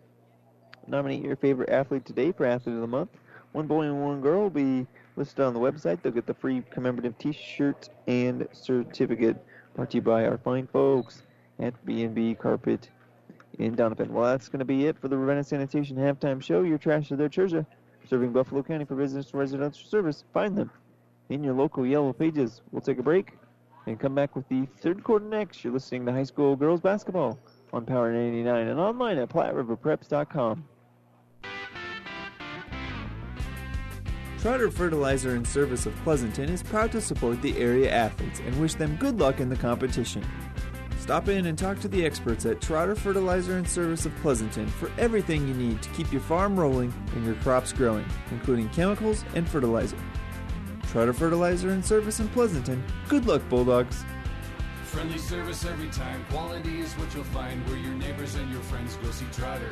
Nominate your favorite athlete today for Athlete of the Month. One boy and one girl will be listed on the website. They'll get the free commemorative T-shirt and certificate. Brought to you by our fine folks at B&B Carpet in Donovan. Well, that's going to be it for the Ravenna Sanitation halftime show. Your trash is their treasure. Serving Buffalo County for business and residential service. Find them in your local yellow pages. We'll take a break and come back with the third quarter next. You're listening to high school girls basketball on Power 99 and online at PlatteRiverPreps.com. Trotter Fertilizer and Service of Pleasanton is proud to support the area athletes and wish them good luck in the competition. Stop in and talk to the experts at Trotter Fertilizer and Service of Pleasanton for everything you need to keep your farm rolling and your crops growing, including chemicals and fertilizer. Trotter Fertilizer and Service in Pleasanton. Good luck, Bulldogs! Friendly service every time. Quality is what you'll find where your neighbors and your friends go see Trotter.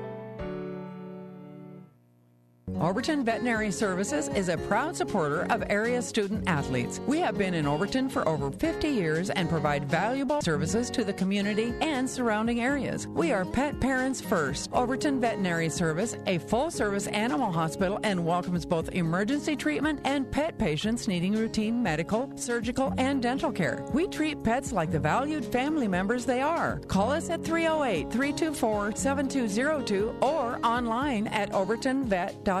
Overton Veterinary Services is a proud supporter of area student athletes. We have been in Overton for over 50 years and provide valuable services to the community and surrounding areas. We are pet parents first. Overton Veterinary Service, a full service animal hospital, and welcomes both emergency treatment and pet patients needing routine medical, surgical, and dental care. We treat pets like the valued family members they are. Call us at 308 324 7202 or online at overtonvet.com.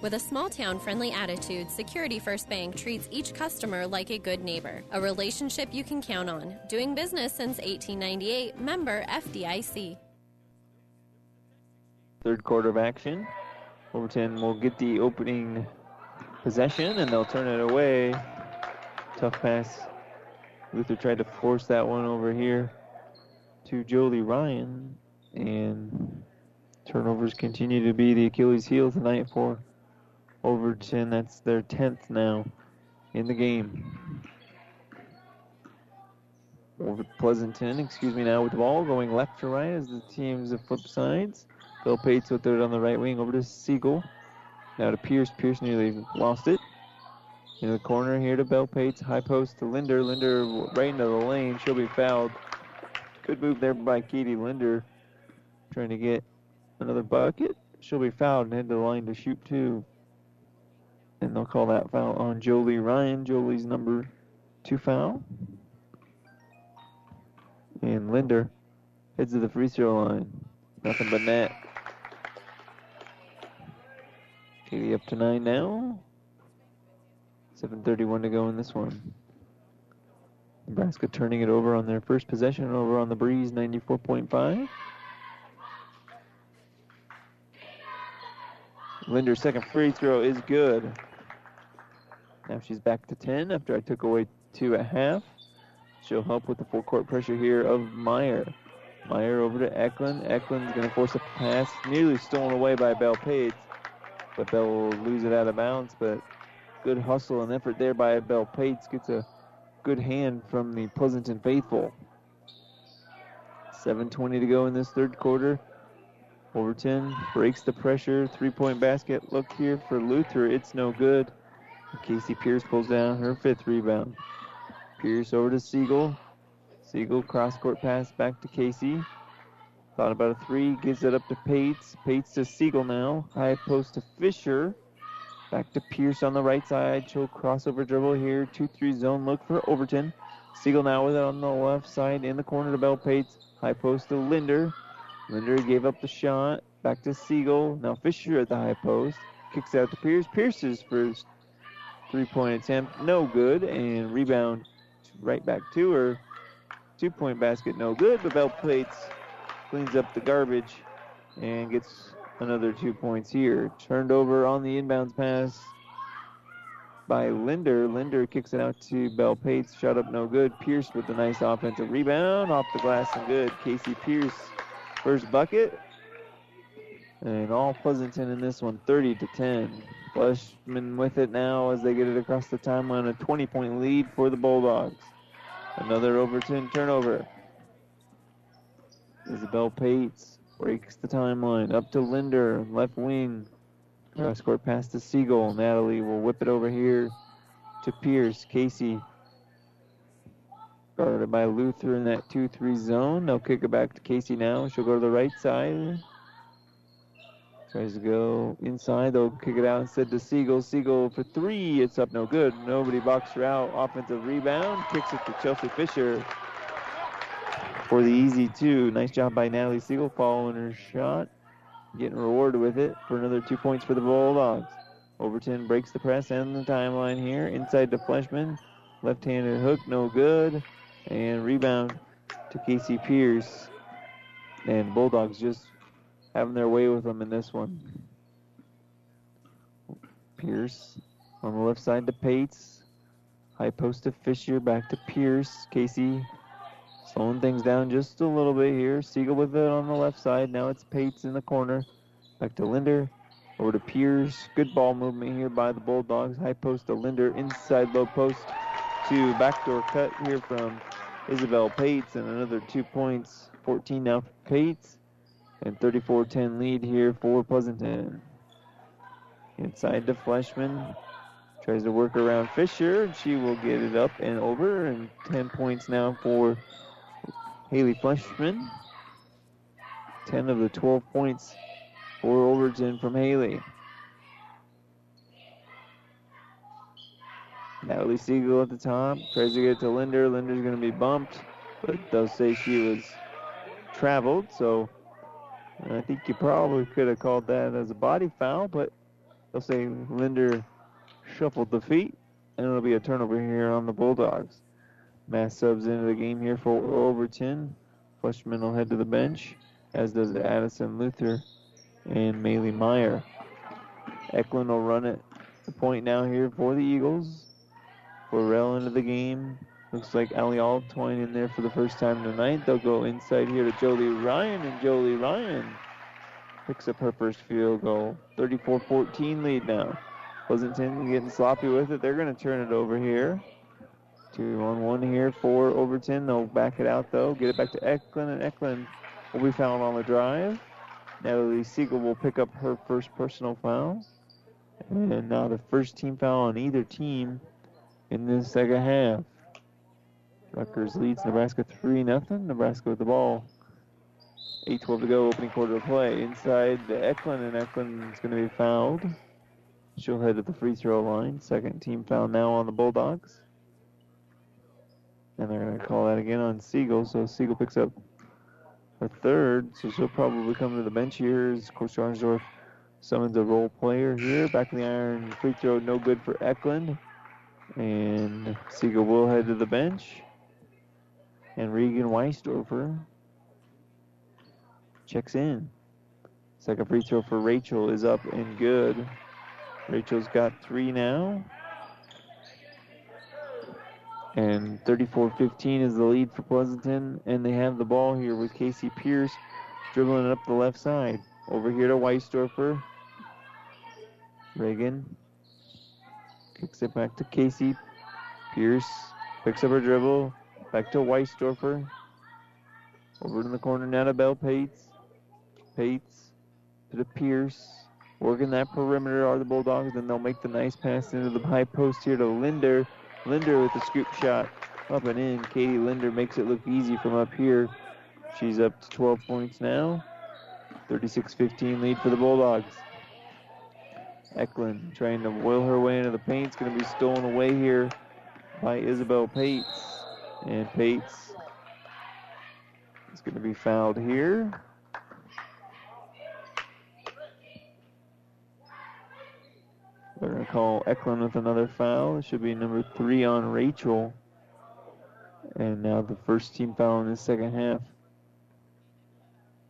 With a small town friendly attitude, Security First Bank treats each customer like a good neighbor, a relationship you can count on. Doing business since 1898, member FDIC. Third quarter of action. Overton will get the opening possession and they'll turn it away. Tough pass. Luther tried to force that one over here to Jolie Ryan, and turnovers continue to be the Achilles heel tonight for Overton. That's their 10th now in the game. Over Pleasanton, excuse me, now with the ball going left to right as the teams have flipped sides. Bell Pates with it on the right wing over to Siegel. Now to Pierce. Pierce nearly lost it. In the corner here to Bell Pates. High post to Linder. Linder right into the lane. She'll be fouled. Good move there by Katie Linder. Trying to get another bucket. She'll be fouled and head to the line to shoot two. And they'll call that foul on Jolie Ryan. Jolie's number two foul. And Linder heads to the free throw line. Nothing but net. Katie up to nine now. 7.31 to go in this one. Nebraska turning it over on their first possession over on the breeze, 94.5. Linder's second free throw is good. Now she's back to 10 after I took away two at half. She'll help with the full court pressure here of Meyer. Meyer over to Eklund. Eklund's going to force a pass, nearly stolen away by Bell Pates. But Bell will lose it out of bounds. But good hustle and effort there by Bell Pates. Gets a good hand from the Pleasanton faithful. 7.20 to go in this third quarter. Overton breaks the pressure. Three point basket look here for Luther. It's no good. Casey Pierce pulls down her fifth rebound. Pierce over to Siegel. Siegel cross court pass back to Casey. Thought about a three, gives it up to Pates. Pates to Siegel now. High post to Fisher. Back to Pierce on the right side. She'll crossover dribble here. 2 3 zone look for Overton. Siegel now with it on the left side in the corner to Bell Pates. High post to Linder. Linder gave up the shot. Back to Siegel. Now Fisher at the high post. Kicks out to Pierce. Pierce's first three point attempt. No good. And rebound right back to her. Two point basket. No good. But Bell Pates cleans up the garbage and gets another two points here. Turned over on the inbounds pass by Linder. Linder kicks it out to Bell Pates. Shot up no good. Pierce with a nice offensive rebound. Off the glass and good. Casey Pierce first bucket. And all Pleasanton in this one, 30 to 10. Fleshman with it now as they get it across the timeline. A 20 point lead for the Bulldogs. Another Overton turnover. Isabel Pates breaks the timeline. Up to Linder, left wing. Cross court pass to Siegel. Natalie will whip it over here to Pierce. Casey guarded by Luther in that 2 3 zone. They'll kick it back to Casey now. She'll go to the right side. Tries to go inside. They'll kick it out instead to Siegel. Siegel for three. It's up no good. Nobody boxed her out. Offensive rebound. Kicks it to Chelsea Fisher for the easy two. Nice job by Natalie Siegel following her shot. Getting rewarded with it for another two points for the Bulldogs. Overton breaks the press and the timeline here. Inside to Fleshman. Left-handed hook, no good. And rebound to Casey Pierce. And Bulldogs just having their way with them in this one. Pierce on the left side to Pates. High post to Fisher, back to Pierce. Casey slowing things down just a little bit here. Siegel with it on the left side. Now it's Pates in the corner. Back to Linder. Over to Pierce. Good ball movement here by the Bulldogs. High post to Linder. Inside low post to backdoor cut here from Isabel Pates. And another two points. 14 now for Pates. And 34-10 lead here for Pleasanton. Inside to Fleshman. Tries to work around Fisher. and She will get it up and over. And 10 points now for Haley Fleshman. 10 of the 12 points for Overton from Haley. Natalie Siegel at the top. Tries to get to Linder. Linder's going to be bumped. But they'll say she was traveled. So I think you probably could have called that as a body foul. But they'll say Linder shuffled the feet. And it'll be a turnover here on the Bulldogs. Mass subs into the game here for Overton. Fleshman will head to the bench, as does Addison Luther and Maylee Meyer. Eklund will run it. The point now here for the Eagles. Burrell into the game. Looks like Ali Altwine in there for the first time tonight. They'll go inside here to Jolie Ryan, and Jolie Ryan picks up her first field goal. 34-14 lead now. Pleasanton getting sloppy with it. They're going to turn it over here. Two on one here for Overton. They'll back it out though. Get it back to Eklund, and Eklund will be fouled on the drive. Natalie Siegel will pick up her first personal foul. And now the first team foul on either team in this second half. Rutgers leads Nebraska 3 0. Nebraska with the ball. 8-12 to go, opening quarter of play. Inside the Eklund, and Eklund is going to be fouled. She'll head to the free throw line. Second team foul now on the Bulldogs. And they're going to call that again on Siegel. So Siegel picks up her third. So she'll probably come to the bench here as Coach Arnsdorf summons a role player here. Back of the iron free throw, no good for Eklund. And Siegel will head to the bench. And Regan Weisdorfer checks in. Second free throw for Rachel is up and good. Rachel's got three now. And 34-15 is the lead for Pleasanton. And they have the ball here with Casey Pierce dribbling it up the left side. Over here to Weisdorfer. Reagan kicks it back to Casey. Pierce picks up her dribble. Back to Weisdorfer. Over in the corner now Pates. Pates to the Pierce. Working that perimeter are the Bulldogs. and they'll make the nice pass into the high post here to Linder. Linder with the scoop shot up and in. Katie Linder makes it look easy from up here. She's up to 12 points now. 36-15 lead for the Bulldogs. Eklund trying to will her way into the paint. It's going to be stolen away here by Isabel Pates. And Pates is going to be fouled here. They're going to call Eklund with another foul. It should be number three on Rachel. And now the first team foul in the second half.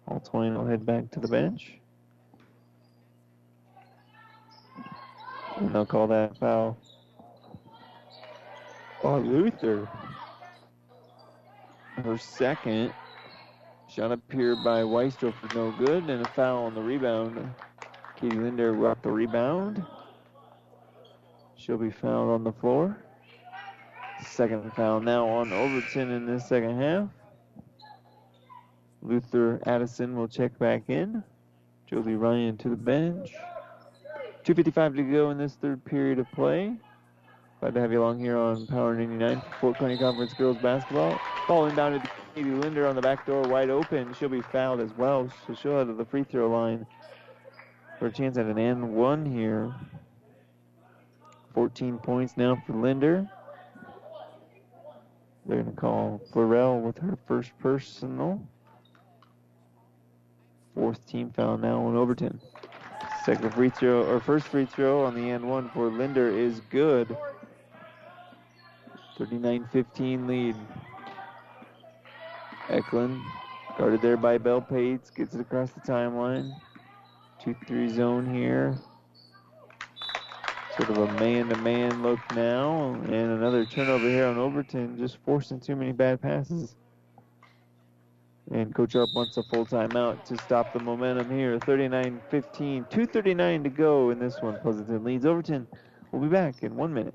All 20 will head back to the bench. And they'll call that foul on Luther. Her second. Shot up here by Weisdorfer, no good, and a foul on the rebound. Katie Linder rocked the rebound. She'll be fouled on the floor. Second foul now on Overton in this second half. Luther Addison will check back in. Jolie Ryan to the bench. 2.55 to go in this third period of play. Glad to have you along here on Power 99 Fort Kearney Conference Girls Basketball. Ball inbounded to Katie Linder on the back door, wide open. She'll be fouled as well, so she'll head to the free throw line for a chance at an and one here. 14 points now for Linder. They're going to call Florell with her first personal. Fourth team foul now on Overton. Second free throw, or first free throw on the end one for Linder is good. 39-15 lead. Eklund guarded there by Bell Pates, gets it across the timeline. 2-3 zone here. Sort of a man-to-man look now, and another turnover here on Overton, just forcing too many bad passes. And Coach Arp wants a full timeout to stop the momentum here. 39-15, 2.39 to go in this one. Pleasanton leads Overton. We'll be back in one minute.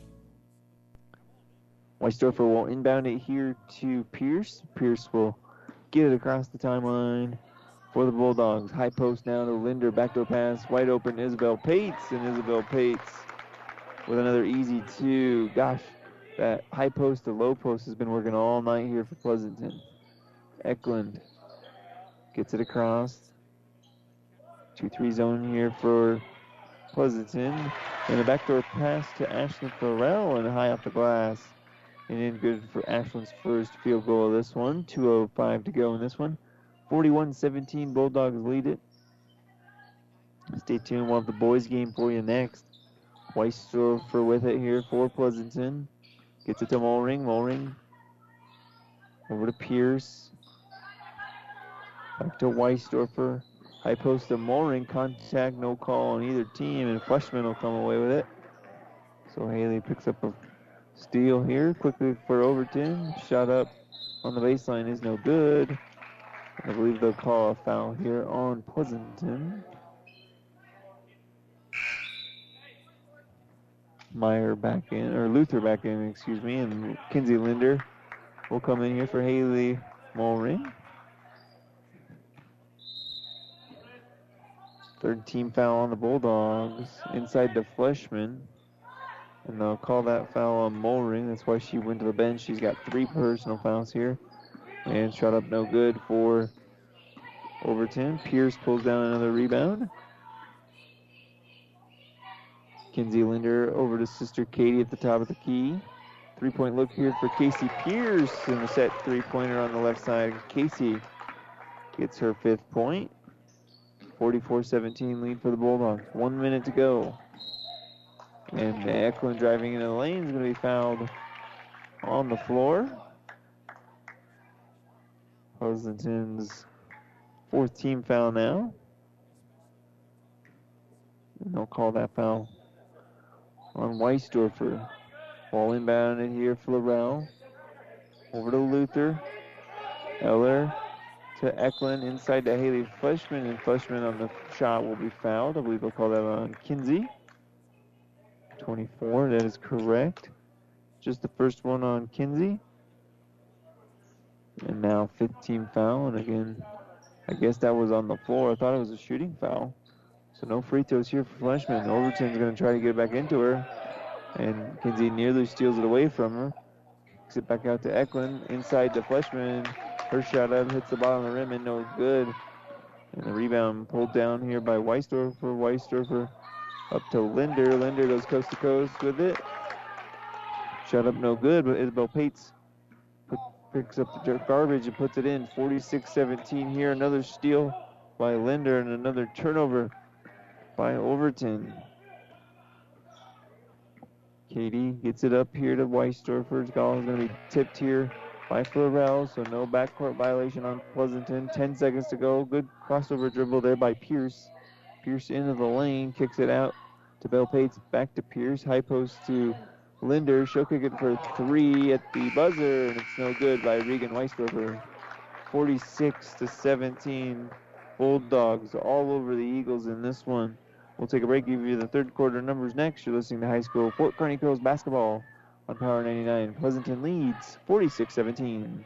Weisdorfer will inbound it here to Pierce. Pierce will get it across the timeline for the Bulldogs. High post now to Linder. Backdoor pass. Wide open Isabel Pates. And Isabel Pates with another easy two. Gosh, that high post to low post has been working all night here for Pleasanton. Eklund gets it across. 2-3 zone here for Pleasanton. And a backdoor pass to Ashley Farrell and high off the glass. And in good for Ashland's first field goal of this one. 2.05 to go in this one. 41-17, Bulldogs lead it. Stay tuned. We'll have the boys game for you next. Weisdorfer with it here for Pleasanton. Gets it to Mulring. Mulring over to Pierce. Back to Weisdorfer. High post to Mulring. Contact, no call on either team, and Fleshman will come away with it. So Haley picks up a steal here quickly for Overton. Shot up on the baseline is no good. I believe they'll call a foul here on Pleasanton. Meyer back in, or Luther back in, excuse me, and Kinsey Linder will come in here for Haley Mulring. Third team foul on the Bulldogs. Inside to Fleshman. And they'll call that foul on Mulring. That's why she went to the bench. She's got three personal fouls here. And shot up no good for Overton. Pierce pulls down another rebound. Kinsey Linder over to sister Katie at the top of the key. Three point look here for Casey Pierce in the set three pointer on the left side. Casey gets her fifth point. 44 17 lead for the Bulldogs. One minute to go. And Eklund driving into the lane is going to be fouled on the floor. Pleasanton's fourth team foul now. And they'll call that foul on Weisdorfer. Ball inbounded here for Laurel. Over to Luther. Ella to Eklund inside to Haley Fleshman, and Fleshman on the shot will be fouled. I believe they'll call that on Kinsey. 24, that is correct. Just the first one on Kinsey. And now 15 foul, and again, I guess that was on the floor. I thought it was a shooting foul. So no free throws here for Fleshman. Overton's going to try to get it back into her. And Kinsey nearly steals it away from her. Kicks it back out to Eklund. Inside the Fleshman. Her shot up hits the bottom of the rim and no good. And the rebound pulled down here by Weisdorfer. Weisdorfer up to Linder. Linder goes coast to coast with it. Shut up no good, but Isabel Pates put, picks up the garbage and puts it in. 46-17 here. Another steal by Linder and another turnover by Overton. Katie gets it up here to Weisdorfer's ball is going to be tipped here by Florell, so no backcourt violation on Pleasanton. 10 seconds to go. Good crossover dribble there by Pierce. Pierce into the lane, kicks it out to Bell Pates, back to Pierce, high post to Linder. She'll kick it for three at the buzzer, and it's no good by Regan Weisdorfer. 46 to 17. Bulldogs all over the Eagles in this one. We'll take a break, give you the third quarter numbers next. You're listening to high school Fort Kearney Girls basketball on Power 99. Pleasanton leads 46 17.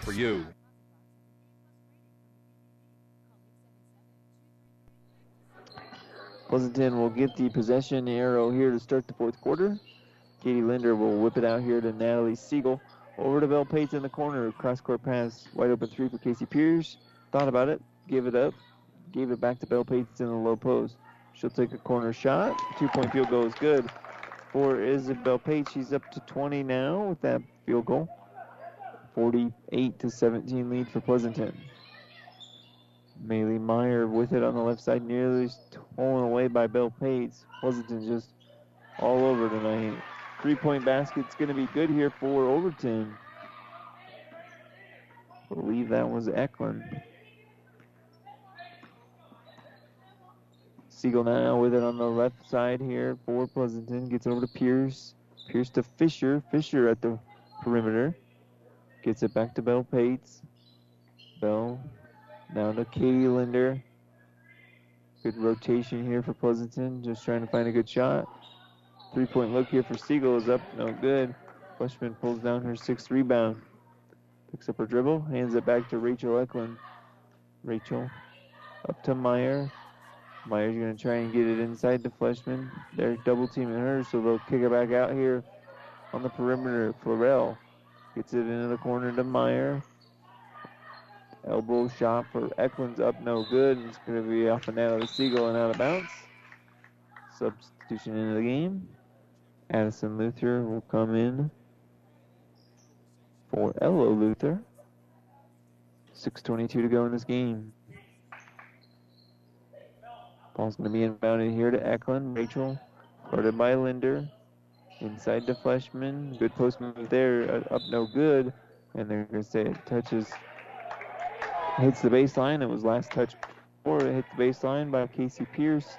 for you. Pleasanton will get the possession arrow here to start the fourth quarter. Katie Linder will whip it out here to Natalie Siegel. Over to Bell Pates in the corner. Cross court pass. Wide open three for Casey Pierce. Thought about it. Gave it up. Gave it back to Bell Pates in the low post. She'll take a corner shot. Two point field goal is good for Isabel Pates. She's up to 20 now with that field goal. 48 to 17 lead for Pleasanton. Maylee Meyer with it on the left side, nearly stolen away by Bell Pates. Pleasanton just all over tonight. Three point basket's going to be good here for Overton. I believe that was Eklund. Siegel now with it on the left side here for Pleasanton. Gets over to Pierce. Pierce to Fisher. Fisher at the perimeter. Gets it back to Bell Pates. Bell now to Katie Linder. Good rotation here for Pleasanton. Just trying to find a good shot. Three point look here for Siegel is up. No good. Fleshman pulls down her sixth rebound. Picks up her dribble. Hands it back to Rachel Eklund. Rachel up to Meyer. Meyer's going to try and get it inside the Fleshman. They're double teaming her, so they'll kick it back out here on the perimeter. Florell Gets it into the corner to Meyer. Elbow shot for Eklund's up no good. It's going to be off and out of the Siegel and out of bounds. Substitution into the game. Addison Luther will come in for Ella Luther. 6.22 to go in this game. Ball's going to be inbounded here to Eklund. Rachel, guarded by Linder. Inside the Fleshman. Good post move there. Uh, up no good. And they're going to say it touches, hits the baseline. It was last touch before it hit the baseline by Casey Pierce.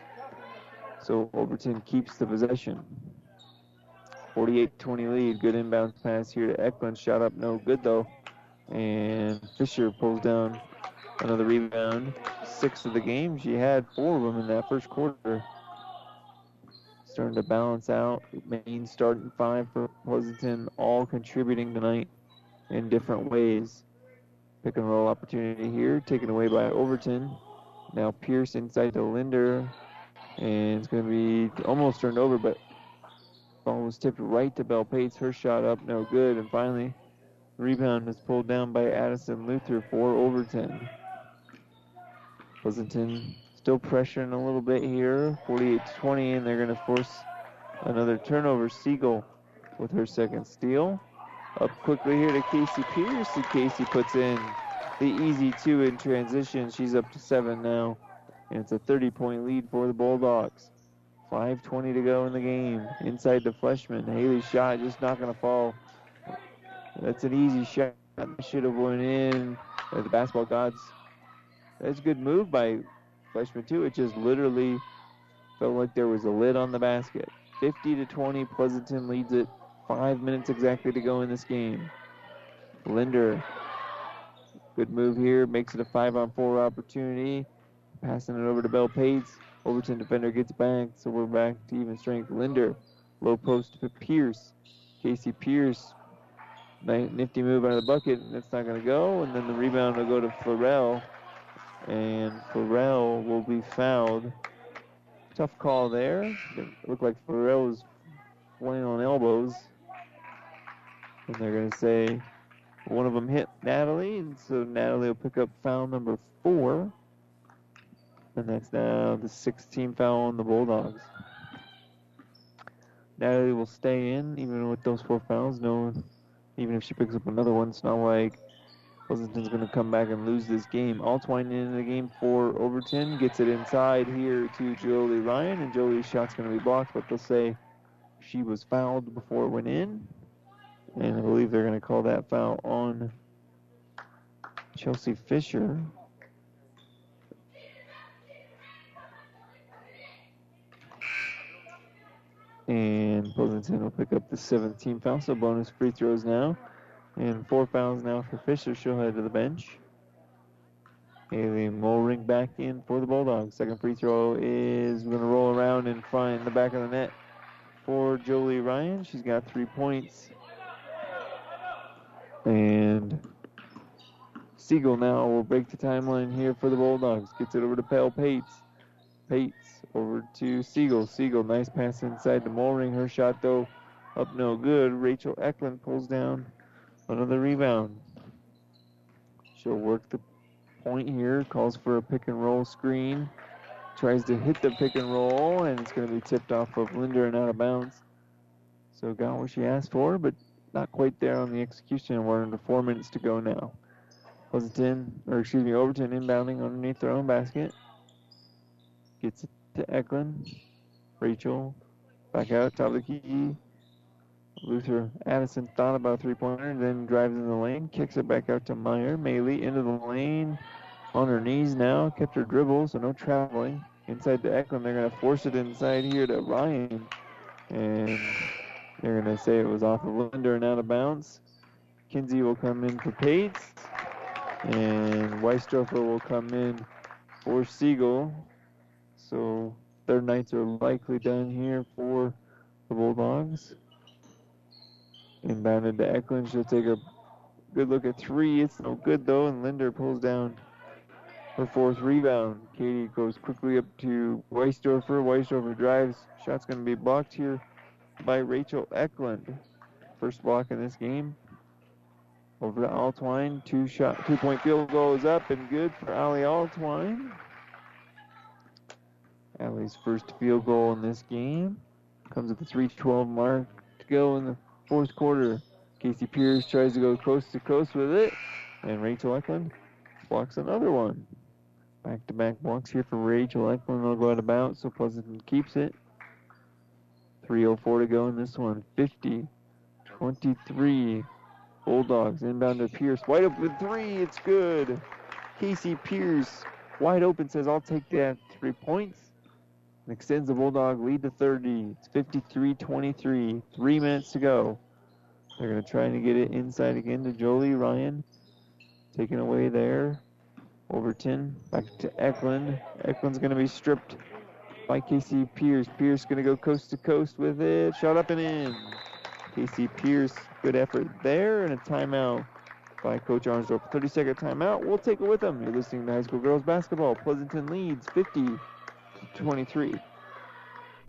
So Overton keeps the possession. 48-20 lead. Good inbound pass here to Eklund. Shot up no good though. And Fisher pulls down another rebound. Six of the game. She had four of them in that first quarter starting to balance out. Main starting five for Pleasanton, all contributing tonight in different ways. Pick and roll opportunity here, taken away by Overton. Now Pierce inside to Linder, and it's going to be almost turned over, but ball was tipped right to Bell Pates. Her shot up, no good, and finally, rebound is pulled down by Addison Luther for Overton. Pleasanton Still pressuring a little bit here. 48 20, and they're going to force another turnover. Siegel with her second steal. Up quickly here to Casey Pierce, and Casey puts in the easy two in transition. She's up to seven now, and it's a 30 point lead for the Bulldogs. 5.20 to go in the game. Inside the Fleshman. Haley's shot just not going to fall. That's an easy shot. Should have went in. The basketball gods. That's a good move by Fleshman too. It just literally felt like there was a lid on the basket. 50 to 20. Pleasanton leads it. Five minutes exactly to go in this game. Linder. Good move here. Makes it a five on four opportunity. Passing it over to Bell Pates. Overton defender gets back, so we're back to even strength. Linder, low post to Pierce. Casey Pierce, nifty move out of the bucket, and that's not going to go. And then the rebound will go to Florell, and Florell will be fouled. Tough call there. It looked like Florell was playing on elbows, and they're going to say one of them hit Natalie, and so Natalie will pick up foul number four. And that's now the 16th foul on the Bulldogs. Natalie will stay in even with those four fouls. No, even if she picks up another one, it's not like Pleasanton's going to come back and lose this game. Altwine in the game for Overton. Gets it inside here to Jolie Ryan, and Jolie's shot's going to be blocked, but they'll say she was fouled before it went in. And I believe they're going to call that foul on Chelsea Fisher. And Pleasanton will pick up the 17 foul, so bonus free throws now. And four fouls now for Fisher. She'll head to the bench. Haley Mulring back in for the Bulldogs. Second free throw is going to roll around and find the back of the net for Jolie Ryan. She's got three points. And Siegel now will break the timeline here for the Bulldogs. Gets it over to Bell Pates. Pates over to Siegel. Siegel, nice pass inside to Mulring. Her shot, though, up no good. Rachel Eklund pulls down another rebound. She'll work the point here. Calls for a pick and roll screen. Tries to hit the pick and roll, and it's going to be tipped off of Linder and out of bounds. So got what she asked for, but not quite there on the execution. We're under four minutes to go now. Pleasanton, or excuse me, Overton inbounding underneath their own basket. Gets it to Eklund. Rachel back out, top of the key. Luther Addison thought about a three pointer, then drives in the lane, kicks it back out to Meyer. Maylee into the lane on her knees now, kept her dribble, so no traveling. Inside to Eklund, they're going to force it inside here to Ryan. And they're going to say it was off of Linder and out of bounds. Kinsey will come in for Pates. And Weisdorfer will come in for Siegel. So their nights are likely done here for the Bulldogs. Inbounded to Eklund. She'll take a good look at three. It's no good though, and Linder pulls down her fourth rebound. Katie goes quickly up to Weisdorfer. Weisdorfer drives. Shot's going to be blocked here by Rachel Eklund. First block in this game. Over to Altwine. Two shot, two point field goal is up and good for Allie Altwine. Allie's first field goal in this game comes at the 3:12 mark to go in the fourth quarter. Casey Pierce tries to go coast to coast with it, and Rachel Eklund blocks another one. Back to back blocks here for Rachel Eklund. They'll go out of bounds, so Pleasanton keeps it. 3.04 to go in this one. 50 23. Bulldogs inbound to Pierce. Wide open three. It's good. Casey Pierce, wide open, says, I'll take that. Three points. And extends the Bulldog lead to 30. It's 53 23. Three minutes to go. They're going to try to get it inside again to Jolie Ryan. Taken away there. Overton back to Eklund. Eklund's going to be stripped by Casey Pierce. Pierce going to go coast to coast with it. Shot up and in. Casey Pierce, good effort there, and a timeout by Coach Arnsdorf. 30 second timeout. We'll take it with them. You're listening to High School Girls Basketball. Pleasanton leads 50 23.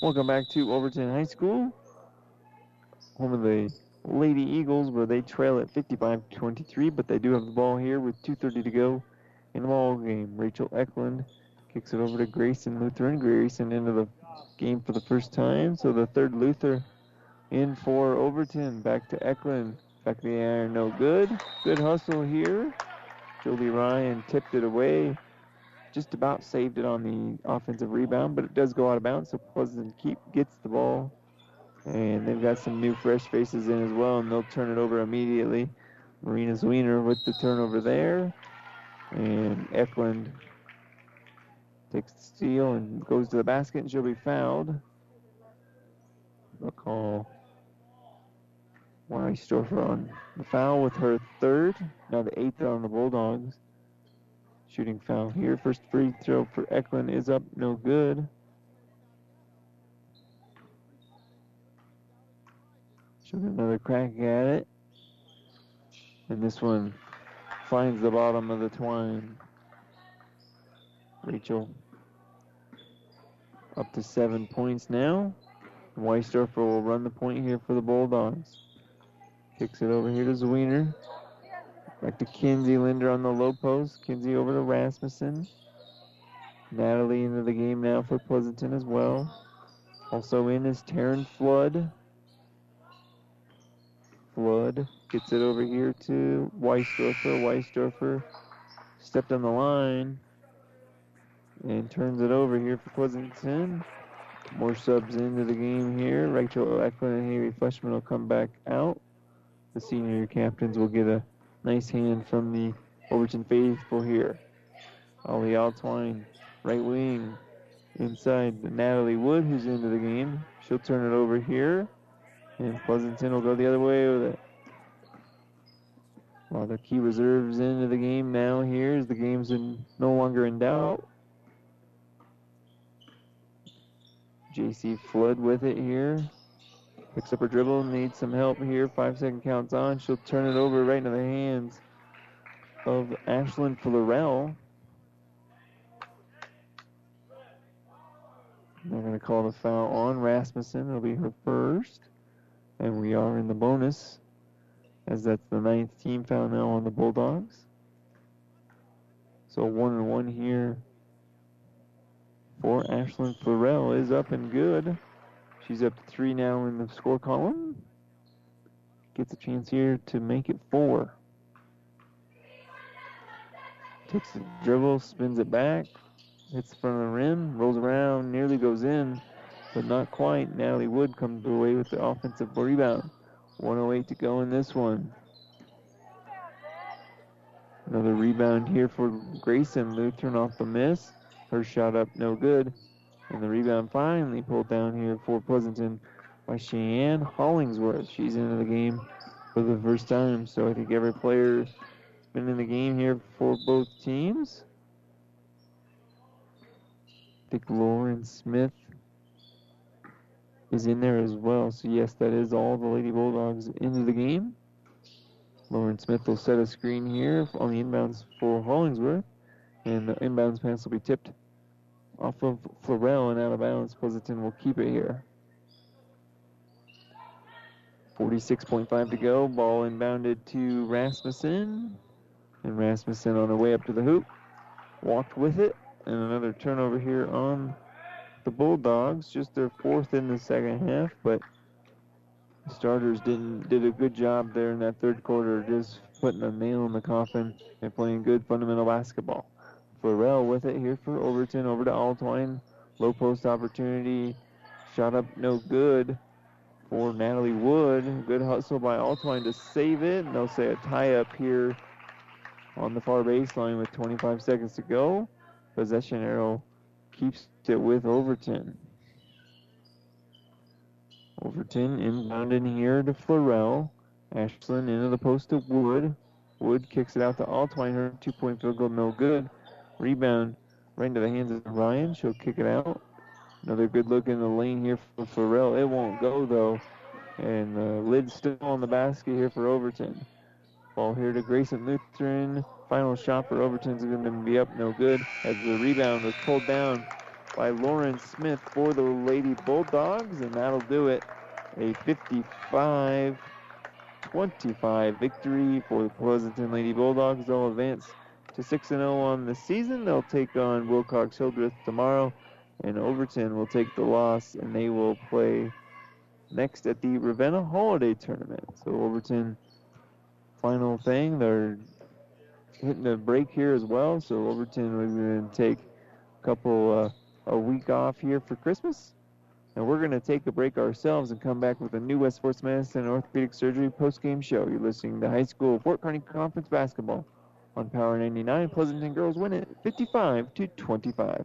Welcome back to Overton High School, home of the Lady Eagles, where they trail at 55-23, but they do have the ball here with 2.30 to go in the ball game. Rachel Eklund kicks it over to Grayson Lutheran. Grayson into the game for the first time, so the third Luther in for Overton. Back to Eklund. Back to the iron, no good. Good hustle here. Jolie Ryan tipped it away just about saved it on the offensive rebound, but it does go out of bounds, so Pleasant Keep gets the ball. And they've got some new fresh faces in as well, and they'll turn it over immediately. Marina Zwiener with the turnover there. And Eklund takes the steal and goes to the basket, and she'll be fouled. They'll call Weisdorfer on the foul with her third, now the eighth on the Bulldogs. Shooting foul here. First free throw for Eklund is up, no good. She'll get another crack at it. And this one finds the bottom of the twine. Rachel up to seven points now. Weisdorfer will run the point here for the Bulldogs. Kicks it over here to Zwiener. Back to Kinsey Linder on the low post. Kinsey over to Rasmussen. Natalie into the game now for Pleasanton as well. Also in is Taryn Flood. Flood gets it over here to Weisdorfer. Weisdorfer stepped on the line and turns it over here for Pleasanton. More subs into the game here. Rachel Eklund and Haley Fleshman will come back out. The senior captains will get a nice hand from the Overton faithful here. Ollie Altwine, right wing, inside Natalie Wood, who's into the game. She'll turn it over here, and Pleasanton will go the other way with it. While the key reserves into the game now here as the game's in, no longer in doubt. JC Flood with it here. Picks up her dribble, needs some help here. Five second counts on. She'll turn it over right into the hands of Ashlyn Florell. They're going to call the foul on Rasmussen. It'll be her first. And we are in the bonus, as that's the ninth team foul now on the Bulldogs. So one and one here for Ashlyn Florell is up and good. She's up to three now in the score column. Gets a chance here to make it four. Takes the dribble, spins it back, hits the front of the rim, rolls around, nearly goes in, but not quite. Natalie Wood comes away with the offensive rebound. 108 to go in this one. Another rebound here for Grayson Lutheran off the miss. Her shot up, no good. And the rebound finally pulled down here for Pleasanton by Cheyenne Hollingsworth. She's into the game for the first time, so I think every player has been in the game here for both teams. I think Lauren Smith is in there as well. So yes, that is all the Lady Bulldogs into the game. Lauren Smith will set a screen here on the inbounds for Hollingsworth, and the inbounds pass will be tipped off of Florell and out of bounds. Pleasanton will keep it here. 46.5 to go. Ball inbounded to Rasmussen. And Rasmussen on her way up to the hoop. Walked with it. And another turnover here on the Bulldogs. Just their fourth in the second half. But the starters didn't did a good job there in that third quarter. Just putting a nail in the coffin and playing good fundamental basketball. Florell with it here for Overton. Over to Altwine. Low post opportunity. Shot up no good for Natalie Wood. Good hustle by Altwine to save it. And they'll say a tie up here on the far baseline with 25 seconds to go. Possession arrow keeps it with Overton. Overton inbound in here to Florell. Ashlyn into the post to Wood. Wood kicks it out to Altwine. Her two point field goal, no good. Rebound right into the hands of Ryan. She'll kick it out. Another good look in the lane here for Florell. It won't go though. And uh, the lid's still on the basket here for Overton. Ball here to Grayson Lutheran. Final shot for Overton's going to be up, no good. As the rebound was pulled down by Lauren Smith for the Lady Bulldogs, and that'll do it. A 55 25 victory for the Pleasanton Lady Bulldogs. They'll advance to 6 0 on the season. They'll take on Wilcox Hildreth tomorrow, and Overton will take the loss, and they will play next at the Ravenna Holiday Tournament. So, Overton, final thing, they're hitting a break here as well. So, Overton is going to take a couple, uh, a week off here for Christmas. And we're going to take a break ourselves and come back with a new West Sports Medicine and Orthopedic Surgery post-game show. You're listening to High School Fort Kearney Conference Basketball on Power 99. Pleasanton girls win it 55 to 25.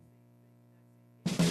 you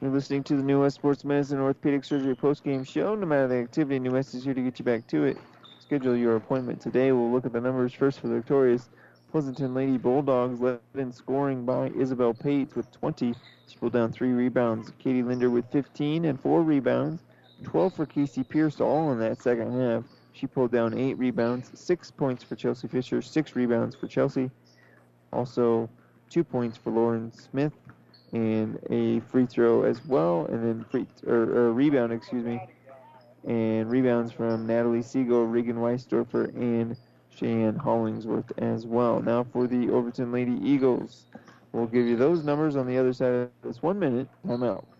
You're listening to the New West Sports Medicine and Orthopedic Surgery post-game show. No matter the activity, New West is here to get you back to it. Schedule your appointment today. We'll look at the numbers first for the victorious Pleasanton Lady Bulldogs, led in scoring by Isabel Pate with 20. She pulled down three rebounds. Katie Linder with 15 and four rebounds. 12 for Casey Pierce, all in that second half. She pulled down eight rebounds, six points for Chelsea Fisher, six rebounds for Chelsea. Also, two points for Lauren Smith, and a free throw as well, and then free or, or rebound, excuse me, and rebounds from Natalie Siegel, Regan Weisdorfer, and Cheyenne Hollingsworth as well. Now for the Overton Lady Eagles, we'll give you those numbers on the other side of this one minute timeout. Mid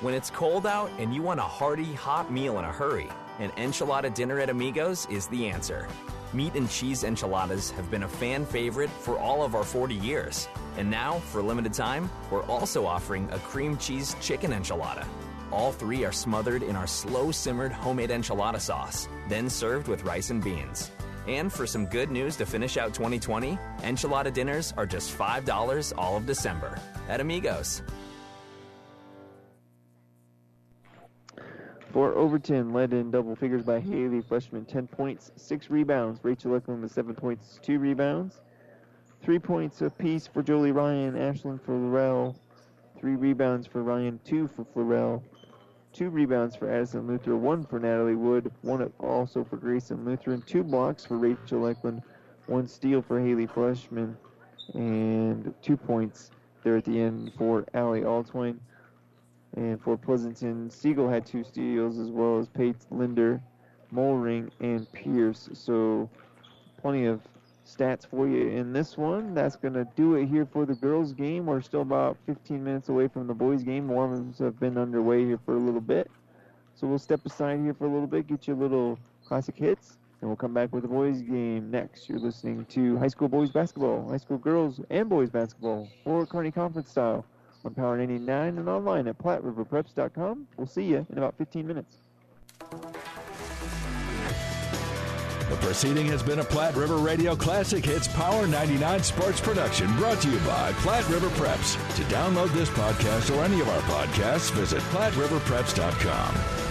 When it's cold out and you want a hearty, hot meal in a hurry, an enchilada dinner at Amigos is the answer. Meat and cheese enchiladas have been a fan favorite for all of our 40 years. And now, for a limited time, we're also offering a cream cheese chicken enchilada. All three are smothered in our slow simmered homemade enchilada sauce, then served with rice and beans. And for some good news to finish out 2020, enchilada dinners are just $5 all of December at Amigos. For Overton, led in double figures by Haley Fleshman, 10 points, 6 rebounds. Rachel Eklund with 7 points, 2 rebounds. 3 points apiece for Jolie Ryan, Ashlyn Florell. 3 rebounds for Ryan, 2 for Florell. 2 rebounds for Addison Luther, 1 for Natalie Wood, 1 also for Grayson Lutheran. 2 blocks for Rachel Eklund, 1 steal for Haley Fleshman, and 2 points there at the end for Allie Altwine. And for Pleasanton, Siegel had two steals as well as Pate, Linder, Mulring, and Pierce. So plenty of stats for you in this one. That's going to do it here for the girls' game. We're still about 15 minutes away from the boys' game. Warm-ups have been underway here for a little bit. So we'll step aside here for a little bit, get you a little classic hits, and we'll come back with the boys game next. You're listening to high school boys basketball, high school girls and boys basketball, or Kearney Conference style on Power 99 and online at PlatteRiverPreps.com. We'll see you in about 15 minutes. The proceeding has been a Platte River Radio Classic Hits Power 99 sports production brought to you by Platte River Preps. To download this podcast or any of our podcasts, visit PlatteRiverPreps.com.